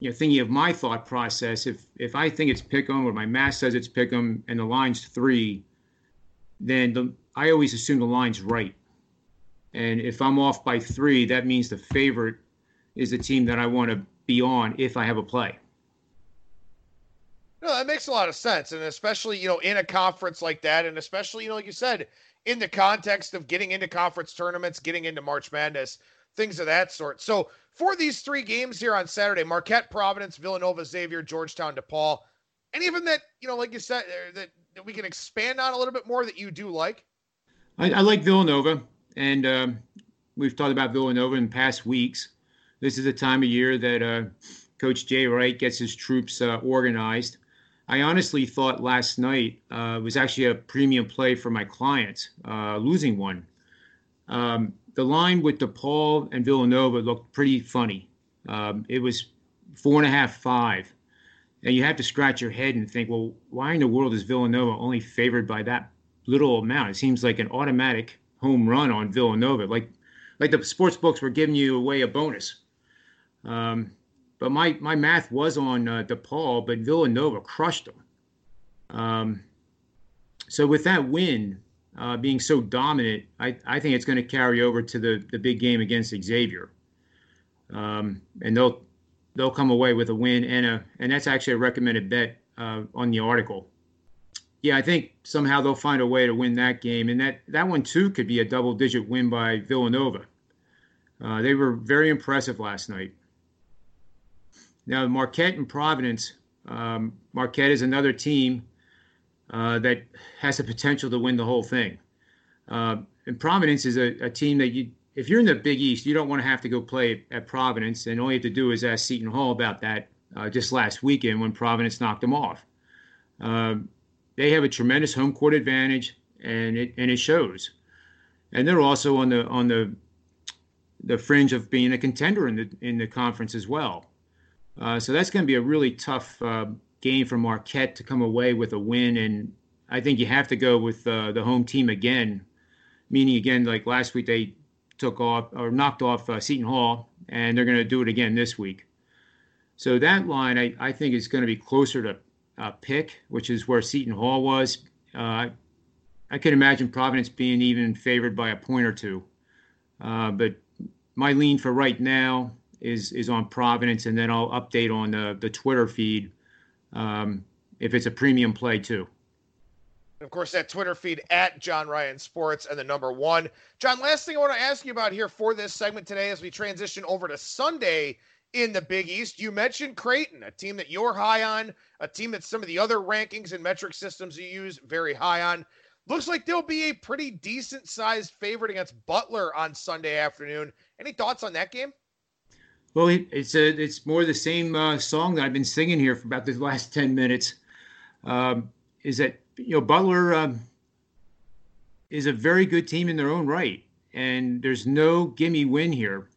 you know, thinking of my thought process, if if I think it's pick 'em or my math says it's pick 'em and the line's three, then the, I always assume the line's right. And if I'm off by three, that means the favorite is the team that I want to be on if I have a play. No, that makes a lot of sense. And especially, you know, in a conference like that, and especially, you know, like you said, in the context of getting into conference tournaments, getting into March Madness, things of that sort. So for these three games here on Saturday, Marquette, Providence, Villanova, Xavier, Georgetown, DePaul, any of them that, you know, like you said, uh, that, that we can expand on a little bit more that you do like? I, I like Villanova. And um, we've talked about Villanova in past weeks. This is a time of year that uh, Coach Jay Wright gets his troops uh, organized. I honestly thought last night uh, was actually a premium play for my clients, uh, losing one. Um, the line with DePaul and Villanova looked pretty funny. Um, it was four and a half, five. And you have to scratch your head and think, well, why in the world is Villanova only favored by that little amount? It seems like an automatic home run on Villanova, like like the sports books were giving you away a bonus. Um, but my my math was on uh, DePaul, but Villanova crushed them. Um, so with that win uh, being so dominant, I, I think it's going to carry over to the the big game against Xavier, um, and they'll they'll come away with a win and a and that's actually a recommended bet uh, on the article. Yeah, I think somehow they'll find a way to win that game, and that that one too could be a double digit win by Villanova. Uh, they were very impressive last night. Now, Marquette and Providence, um, Marquette is another team uh, that has the potential to win the whole thing. Uh, and Providence is a, a, team that you, if you're in the Big East, you don't want to have to go play at Providence, and all you have to do is ask Seton Hall about that uh, just last weekend when Providence knocked them off. Um, they have a tremendous home court advantage, and it and it shows. And they're also on the on the the fringe of being a contender in the in the conference as well. Uh, so that's going to be a really tough uh, game for Marquette to come away with a win. And I think you have to go with uh, the home team again, meaning again, like last week they took off or knocked off uh, Seton Hall, and they're going to do it again this week. So that line, I, I think, is going to be closer to uh, pick, which is where Seton Hall was. Uh, I can imagine Providence being even favored by a point or two. but my lean for right now is is on Providence, and then I'll update on the the Twitter feed um, if it's a premium play too. Of course, that Twitter feed at John Ryan Sports and the number one. John, last thing I want to ask you about here for this segment today as we transition over to Sunday in the Big East. You mentioned Creighton, a team that you're high on, a team that some of the other rankings and metric systems you use very high on. Looks like they'll be a pretty decent sized favorite against Butler on Sunday afternoon. Any thoughts on that game? Well, it's a, it's more the same uh, song that I've been singing here for about the last ten minutes. Um, is that you know Butler um, is a very good team in their own right, and there's no gimme win here.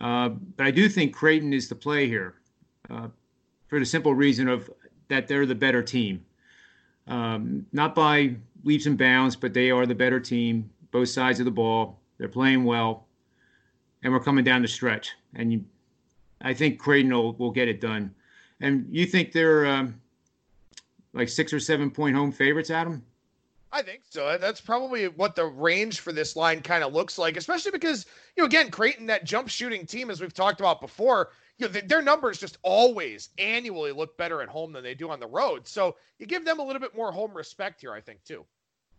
Uh, but I do think Creighton is the play here, uh, for the simple reason of that they're the better team, um, not by leaps and bounds, but they are the better team. Both sides of the ball, they're playing well, and we're coming down the stretch. And you, I think Creighton will, will get it done. And you think they're um, like six or seven point home favorites, Adam? I think so. That's probably what the range for this line kind of looks like, especially because, you know, again, Creighton, that jump shooting team, as we've talked about before, you know, their numbers just always annually look better at home than they do on the road. So you give them a little bit more home respect here, I think, too.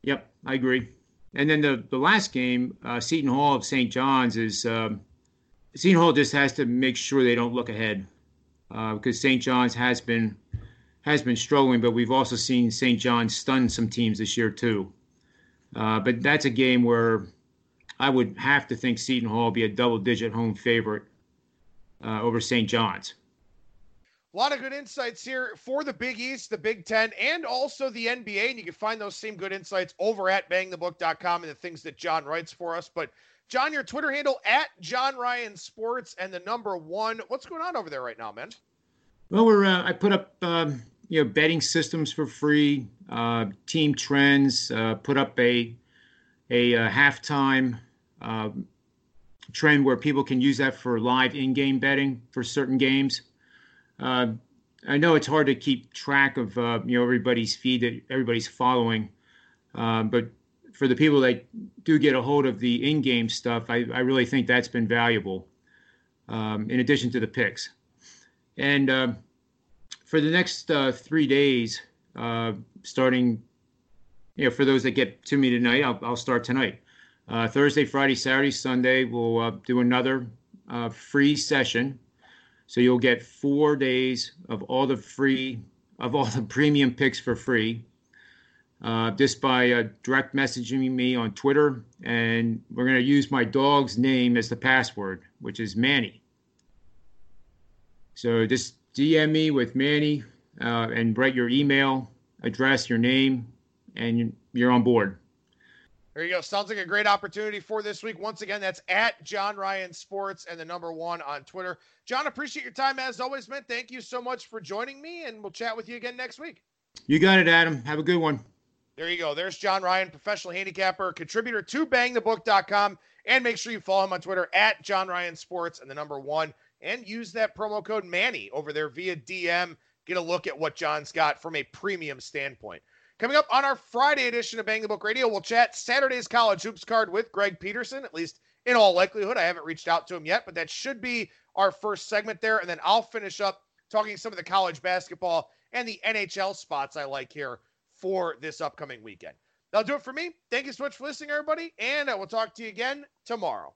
Yep, I agree. And then the, the last game, uh, Seton Hall of St. John's, is um, Seton Hall just has to make sure they don't look ahead uh, because St. John's has been has been struggling, but we've also seen St. John's stun some teams this year too. Uh, but that's a game where I would have to think Seton Hall be a double-digit home favorite uh, over St. John's. A lot of good insights here for the Big East, the Big Ten, and also the NBA. And you can find those same good insights over at bangthebook.com and the things that John writes for us. But John, your Twitter handle at John Ryan Sports and the number one. What's going on over there right now, man? Well, we're uh, I put up um, you know betting systems for free, uh, team trends. Uh, put up a a, uh, halftime um, trend where people can use that for live in-game betting for certain games. Uh, I know it's hard to keep track of uh, you know everybody's feed that everybody's following, but for the people that do get a hold of the in-game stuff, I, I really think that's been valuable. Um, in addition to the picks, and uh, for the next uh, three days, uh, starting, you know, for those that get to me tonight, I'll, I'll start tonight. Uh, Thursday, Friday, Saturday, Sunday, we'll uh, do another uh, free session. So you'll get four days of all the free, of all the premium picks for free uh, just by uh, direct messaging me on Twitter. And we're going to use my dog's name as the password, which is Manny. So just DM me with Manny uh, and write your email address, your name, and you're on board. There you go. Sounds like a great opportunity for this week. Once again, that's at John Ryan Sports and the number one on Twitter. John, appreciate your time as always, man. Thank you so much for joining me, and we'll chat with you again next week. You got it, Adam. Have a good one. There you go. There's John Ryan, professional handicapper, contributor to bangthebook.com. And make sure you follow him on Twitter at John Ryan Sports and the number one. And use that promo code Manny over there via DM. Get a look at what John's got from a premium standpoint. Coming up on our Friday edition of Bang the Book Radio, we'll chat Saturday's college hoops card with Greg Peterson, at least in all likelihood. I haven't reached out to him yet, but that should be our first segment there. And then I'll finish up talking some of the college basketball and the NHL spots I like here for this upcoming weekend. That'll do it for me. Thank you so much for listening, everybody, and uh, I will talk to you again tomorrow.